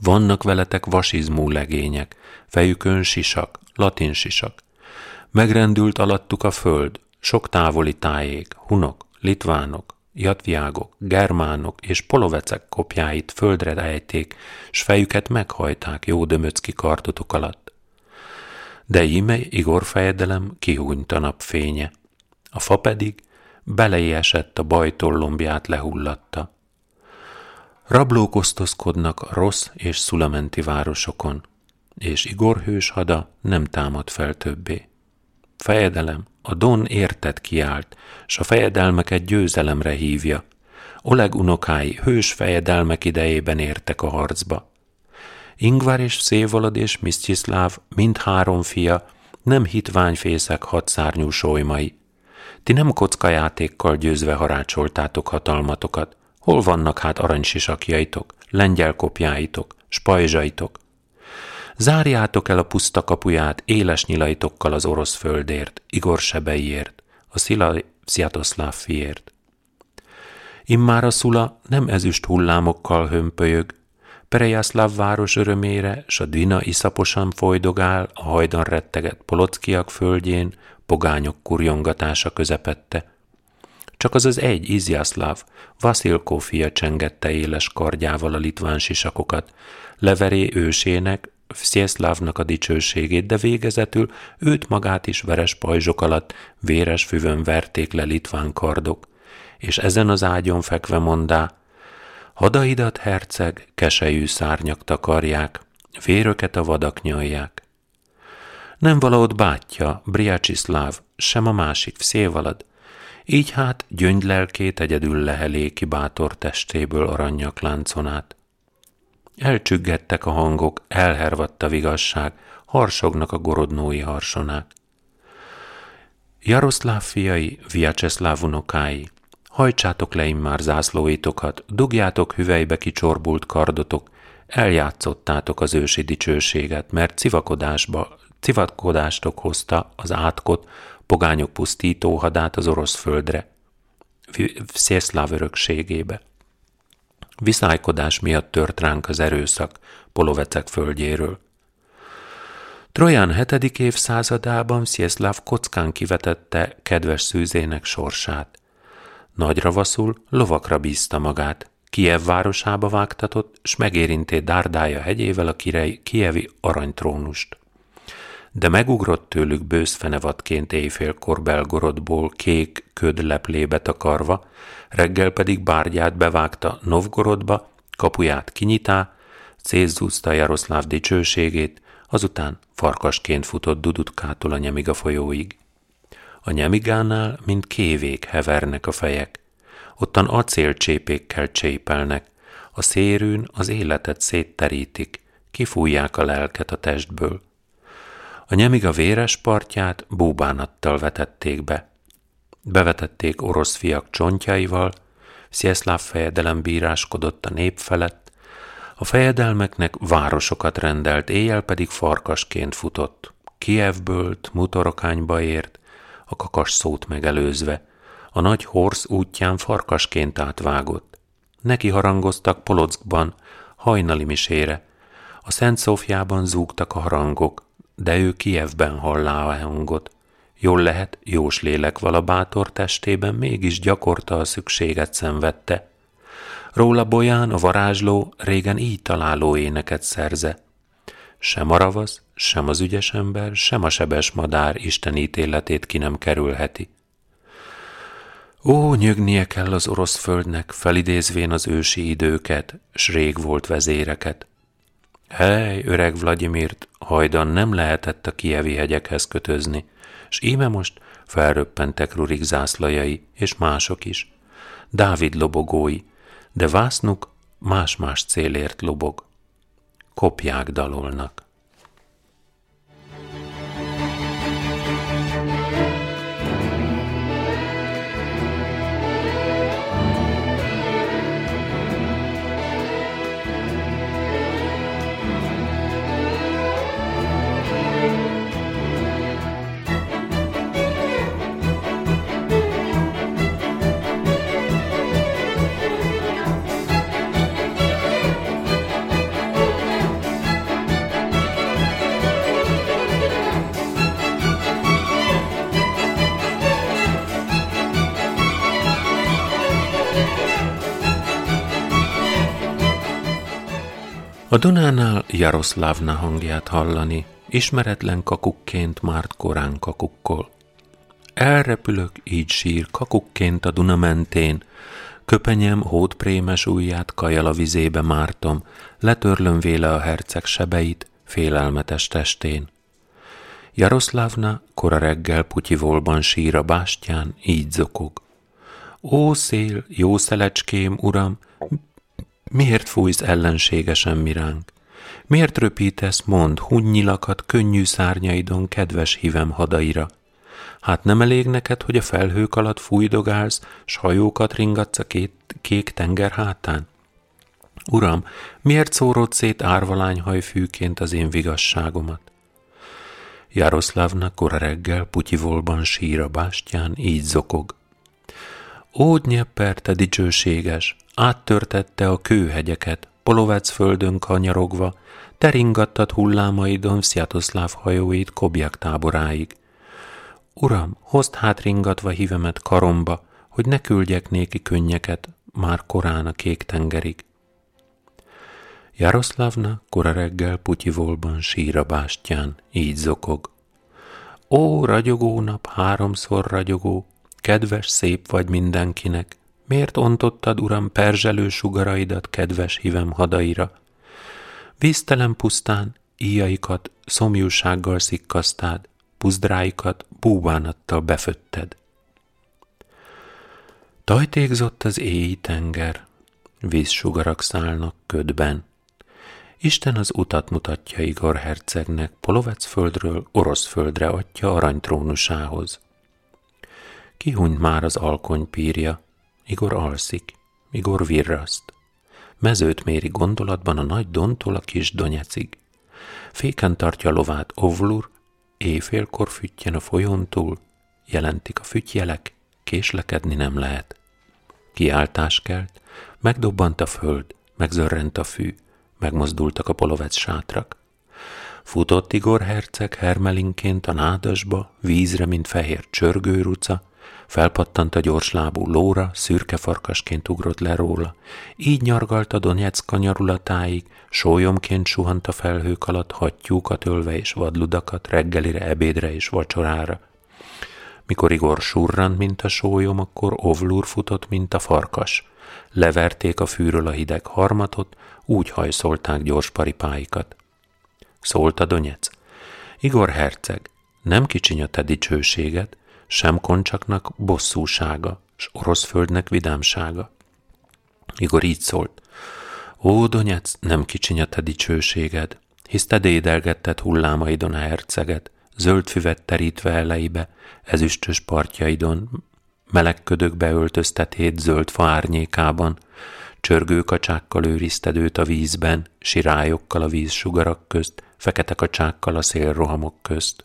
Vannak veletek vasizmú legények, fejükön sisak, latin sisak. Megrendült alattuk a föld, sok távoli tájék, hunok, litvánok, jatviágok, germánok és polovecek kopjáit földre ejték, s fejüket meghajták jó dömöcki kartotok alatt. De íme Igor fejedelem kihúnyt a napfénye, a fa pedig beleesett a bajtollombját lehullatta. Rablók osztozkodnak a rossz és szulamenti városokon, és Igor hős hada nem támad fel többé. Fejedelem, a Don érted kiált, s a fejedelmeket győzelemre hívja. Oleg unokái hős fejedelmek idejében értek a harcba. Ingvar és Szévolod és Misztyiszláv, mind három fia, nem hitványfészek hadszárnyú solymai. Ti nem kockajátékkal győzve harácsoltátok hatalmatokat. Hol vannak hát aranysisakjaitok, lengyel kopjáitok, spajzsaitok? Zárjátok el a puszta kapuját éles nyilaitokkal az orosz földért, Igor sebeiért, a Szilaj Sziatoszláv fiért. Immár a szula nem ezüst hullámokkal hömpölyög, Perejászláv város örömére, s a Dina iszaposan folydogál a hajdan retteget polockiak földjén, pogányok kurjongatása közepette. Csak az az egy Izjászláv, Vasilkó fia csengette éles kardjával a litván sisakokat, leveré ősének, Szészlávnak a dicsőségét, de végezetül őt magát is veres pajzsok alatt véres füvön verték le litván kardok, és ezen az ágyon fekve mondá, hadaidat, herceg, kesejű szárnyak takarják, véröket a vadak nyalják. Nem valahogy bátyja, Briacsiszláv, sem a másik szévalad, így hát gyöngylelkét egyedül lehelé ki bátor testéből aranyak lánconát. Elcsüggettek a hangok, elhervadt a vigasság, harsognak a gorodnói harsonák. Jaroszláv fiai, Viacseszláv unokái, hajtsátok le immár zászlóitokat, dugjátok hüvelybe kicsorbult kardotok, eljátszottátok az ősi dicsőséget, mert civakodásba, civakodástok hozta az átkot, pogányok pusztító hadát az orosz földre, Szészláv örökségébe. Viszálykodás miatt tört ránk az erőszak Polovecek földjéről. Troján hetedik évszázadában Szészláv kockán kivetette kedves szűzének sorsát. Nagyra vaszul lovakra bízta magát, Kiev városába vágtatott, s megérinté Dárdája hegyével a kirej, kievi aranytrónust. de megugrott tőlük bőszfenevadként éjfélkor Belgorodból kék köd leplébe takarva, reggel pedig bárgyát bevágta Novgorodba, kapuját kinyitá, cézzúzta Jaroszláv dicsőségét, azután farkasként futott Dudutkától a Nyemiga folyóig. A Nyemigánál, mint kévék hevernek a fejek. Ottan acélcsépékkel csépelnek, a szérűn az életet szétterítik, kifújják a lelket a testből. A Nyemiga véres partját búbánattal vetették be. Bevetették orosz fiak csontjaival, Szieszláv fejedelem bíráskodott a nép felett, a fejedelmeknek városokat rendelt, éjjel pedig farkasként futott. Kievből mutorokányba ért, a kakas szót megelőzve, a nagy horsz útján farkasként átvágott. Neki harangoztak Polockban, hajnali misére, a Szent Szófiában zúgtak a harangok, de ő Kievben hallá a hangot. Jól lehet, jós lélek vala bátor testében mégis gyakorta a szükséget szenvedte. Róla Bolyán, a varázsló régen így találó éneket szerze. Sem a ravasz, sem az ügyes ember, sem a sebes madár Isten ítéletét ki nem kerülheti. Ó, nyögnie kell az orosz földnek, felidézvén az ősi időket, s rég volt vezéreket. Hely, öreg Vladimirt, hajdan nem lehetett a kievi hegyekhez kötözni, s íme most felröppentek Rurik zászlajai, és mások is. Dávid lobogói, de Vásznuk más-más célért lobog. Kopják dalolnak. A Dunánál Jaroszlávna hangját hallani, ismeretlen kakukként márt korán kakukkol. Elrepülök, így sír kakukként a Duna mentén, köpenyem hódprémes ujját kajal a vizébe mártom, letörlöm véle a herceg sebeit, félelmetes testén. Jaroszlávna kora reggel putyivolban sír a bástyán, így zokog. Ó szél, jó szelecském, uram, Miért fújsz ellenségesen miránk? Miért röpítesz, mond, hunnyilakat könnyű szárnyaidon kedves hívem hadaira? Hát nem elég neked, hogy a felhők alatt fújdogálsz, s hajókat ringatsz a két, kék tenger hátán? Uram, miért szórod szét árvalányhajfűként az én vigasságomat? Jaroszlávnak kora reggel Putyivolban sír a bástyán, így zokog. Ó, Dnyeper, te dicsőséges, áttörtette a kőhegyeket, Polovec földön kanyarogva, teringattad hullámaidon Sziatoszláv hajóit Kobjak táboráig. Uram, hozd hát ringatva hívemet karomba, hogy ne küldjek néki könnyeket, már korán a kék tengerig. Jaroszlávna kora reggel Putyivolban sír a bástyán, így zokog. Ó, ragyogó nap, háromszor ragyogó, kedves, szép vagy mindenkinek, Miért ontottad, uram, perzselő sugaraidat kedves hívem hadaira? Víztelen pusztán íjaikat szomjúsággal szikkasztád, puzdráikat búvánattal befötted. Tajtékzott az éji tenger, vízsugarak szállnak ködben. Isten az utat mutatja Igor hercegnek, Polovec földről orosz földre adja aranytrónusához. Kihunyt már az alkonypírja, Igor alszik, Igor virraszt. Mezőt méri gondolatban a nagy Dontól a kis Donyecig. Féken tartja lovát Ovlur, éjfélkor füttyen a folyón túl, jelentik a fütyjelek, késlekedni nem lehet. Kiáltás kelt, megdobbant a föld, megzörrent a fű, megmozdultak a polovec sátrak. Futott Igor herceg hermelinként a nádasba, vízre, mint fehér csörgőruca, Felpattant a gyors lábú lóra, szürke farkasként ugrott le róla. Így nyargalt a Donetsz kanyarulatáig, sólyomként suhant a felhők alatt hattyúkat ölve és vadludakat reggelire, ebédre és vacsorára. Mikor Igor surrant, mint a sólyom, akkor Ovlur futott, mint a farkas. Leverték a fűről a hideg harmatot, úgy hajszolták gyors paripáikat. Szólt a Donetsz. Igor herceg, nem kicsiny a te sem koncsaknak bosszúsága, s orosz földnek vidámsága. Igor így szólt. Ó, Donyec, nem kicsiny a te dicsőséged, hisz te dédelgetted hullámaidon a herceget, zöld füvet terítve eleibe, ezüstös partjaidon, meleg ködökbe öltöztetét zöld fa árnyékában, csörgő kacsákkal őrizted őt a vízben, sirályokkal a vízsugarak közt, fekete kacsákkal a szélrohamok közt.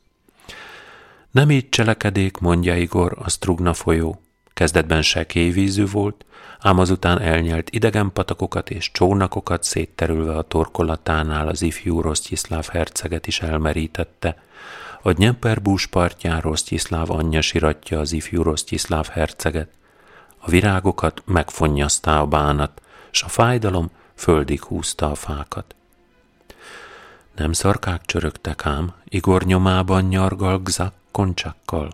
Nem így cselekedék, mondja Igor, a Strugna folyó. Kezdetben sekély vízű volt, ám azután elnyelt idegen patakokat és csónakokat szétterülve a torkolatánál az ifjú Rosztyiszláv herceget is elmerítette. A Dnyeper partján Rosztyiszláv anyja siratja az ifjú Rosztyiszláv herceget. A virágokat megfonnyasztá a bánat, s a fájdalom földig húzta a fákat. Nem szarkák csörögtek ám, Igor nyomában nyargal Gzak, koncsákkal.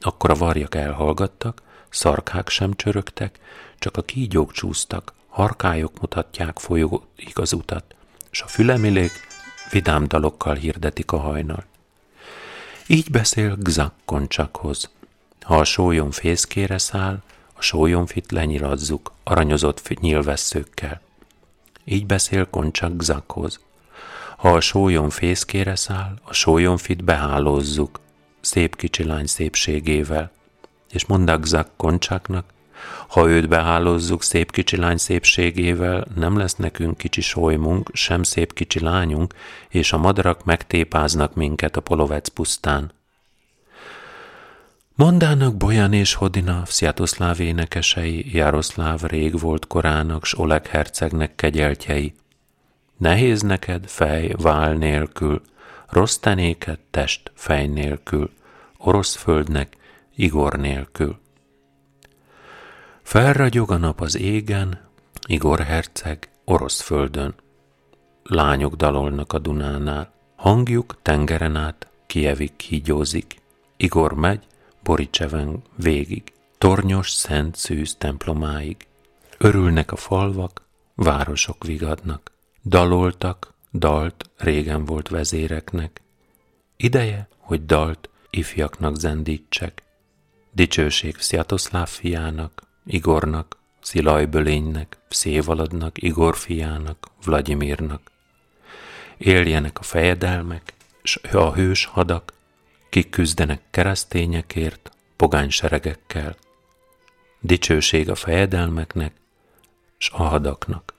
Akkor a varjak elhallgattak, szarkák sem csörögtek, csak a kígyók csúsztak, harkályok mutatják folyóig az utat, s a fülemilék vidám dalokkal hirdetik a hajnal. Így beszél Gzak koncsakhoz. Ha a sólyom fészkére száll, a sólyomfit lenyilazzuk aranyozott nyilvesszőkkel. Így beszél koncsak Gzakhoz. Ha a sólyom fészkére száll, a sólyomfit behálózzuk, szép kicsi lány szépségével, és mondagzak koncsáknak, ha őt behálózzuk szép kicsi lány szépségével, nem lesz nekünk kicsi solymunk, sem szép kicsi lányunk, és a madarak megtépáznak minket a polovec pusztán. Mondának Bojan és Hodina, Sziatoszláv énekesei, Jaroszláv rég volt korának, s Oleg hercegnek kegyeltjei. Nehéz neked fej, vál nélkül, rossz tenéket test fej nélkül, orosz földnek Igor nélkül. Felragyog a nap az égen, Igor herceg orosz földön. Lányok dalolnak a Dunánál, hangjuk tengeren át, Kievig kígyózik. Igor megy, Boricseven végig, tornyos szent szűz templomáig. Örülnek a falvak, városok vigadnak. Daloltak, dalt régen volt vezéreknek. Ideje, hogy dalt ifjaknak zendítsek. Dicsőség Sziatoszláv fiának, Igornak, Szilajbölénynek, Szévaladnak, Igor fiának, Vladimirnak. Éljenek a fejedelmek, s a hős hadak, kik küzdenek keresztényekért, pogány seregekkel. Dicsőség a fejedelmeknek, s a hadaknak.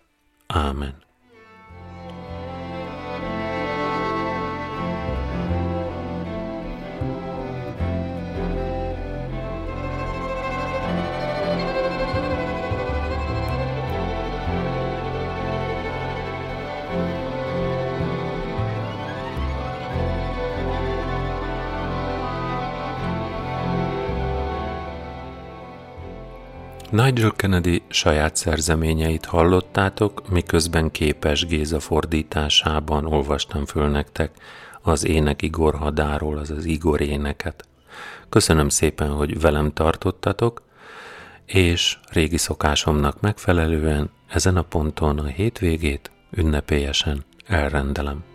Ámen. Nigel Kennedy saját szerzeményeit hallottátok, miközben képes Géza fordításában olvastam föl nektek az ének Igor hadáról, azaz Igor éneket. Köszönöm szépen, hogy velem tartottatok, és régi szokásomnak megfelelően ezen a ponton a hétvégét ünnepélyesen elrendelem.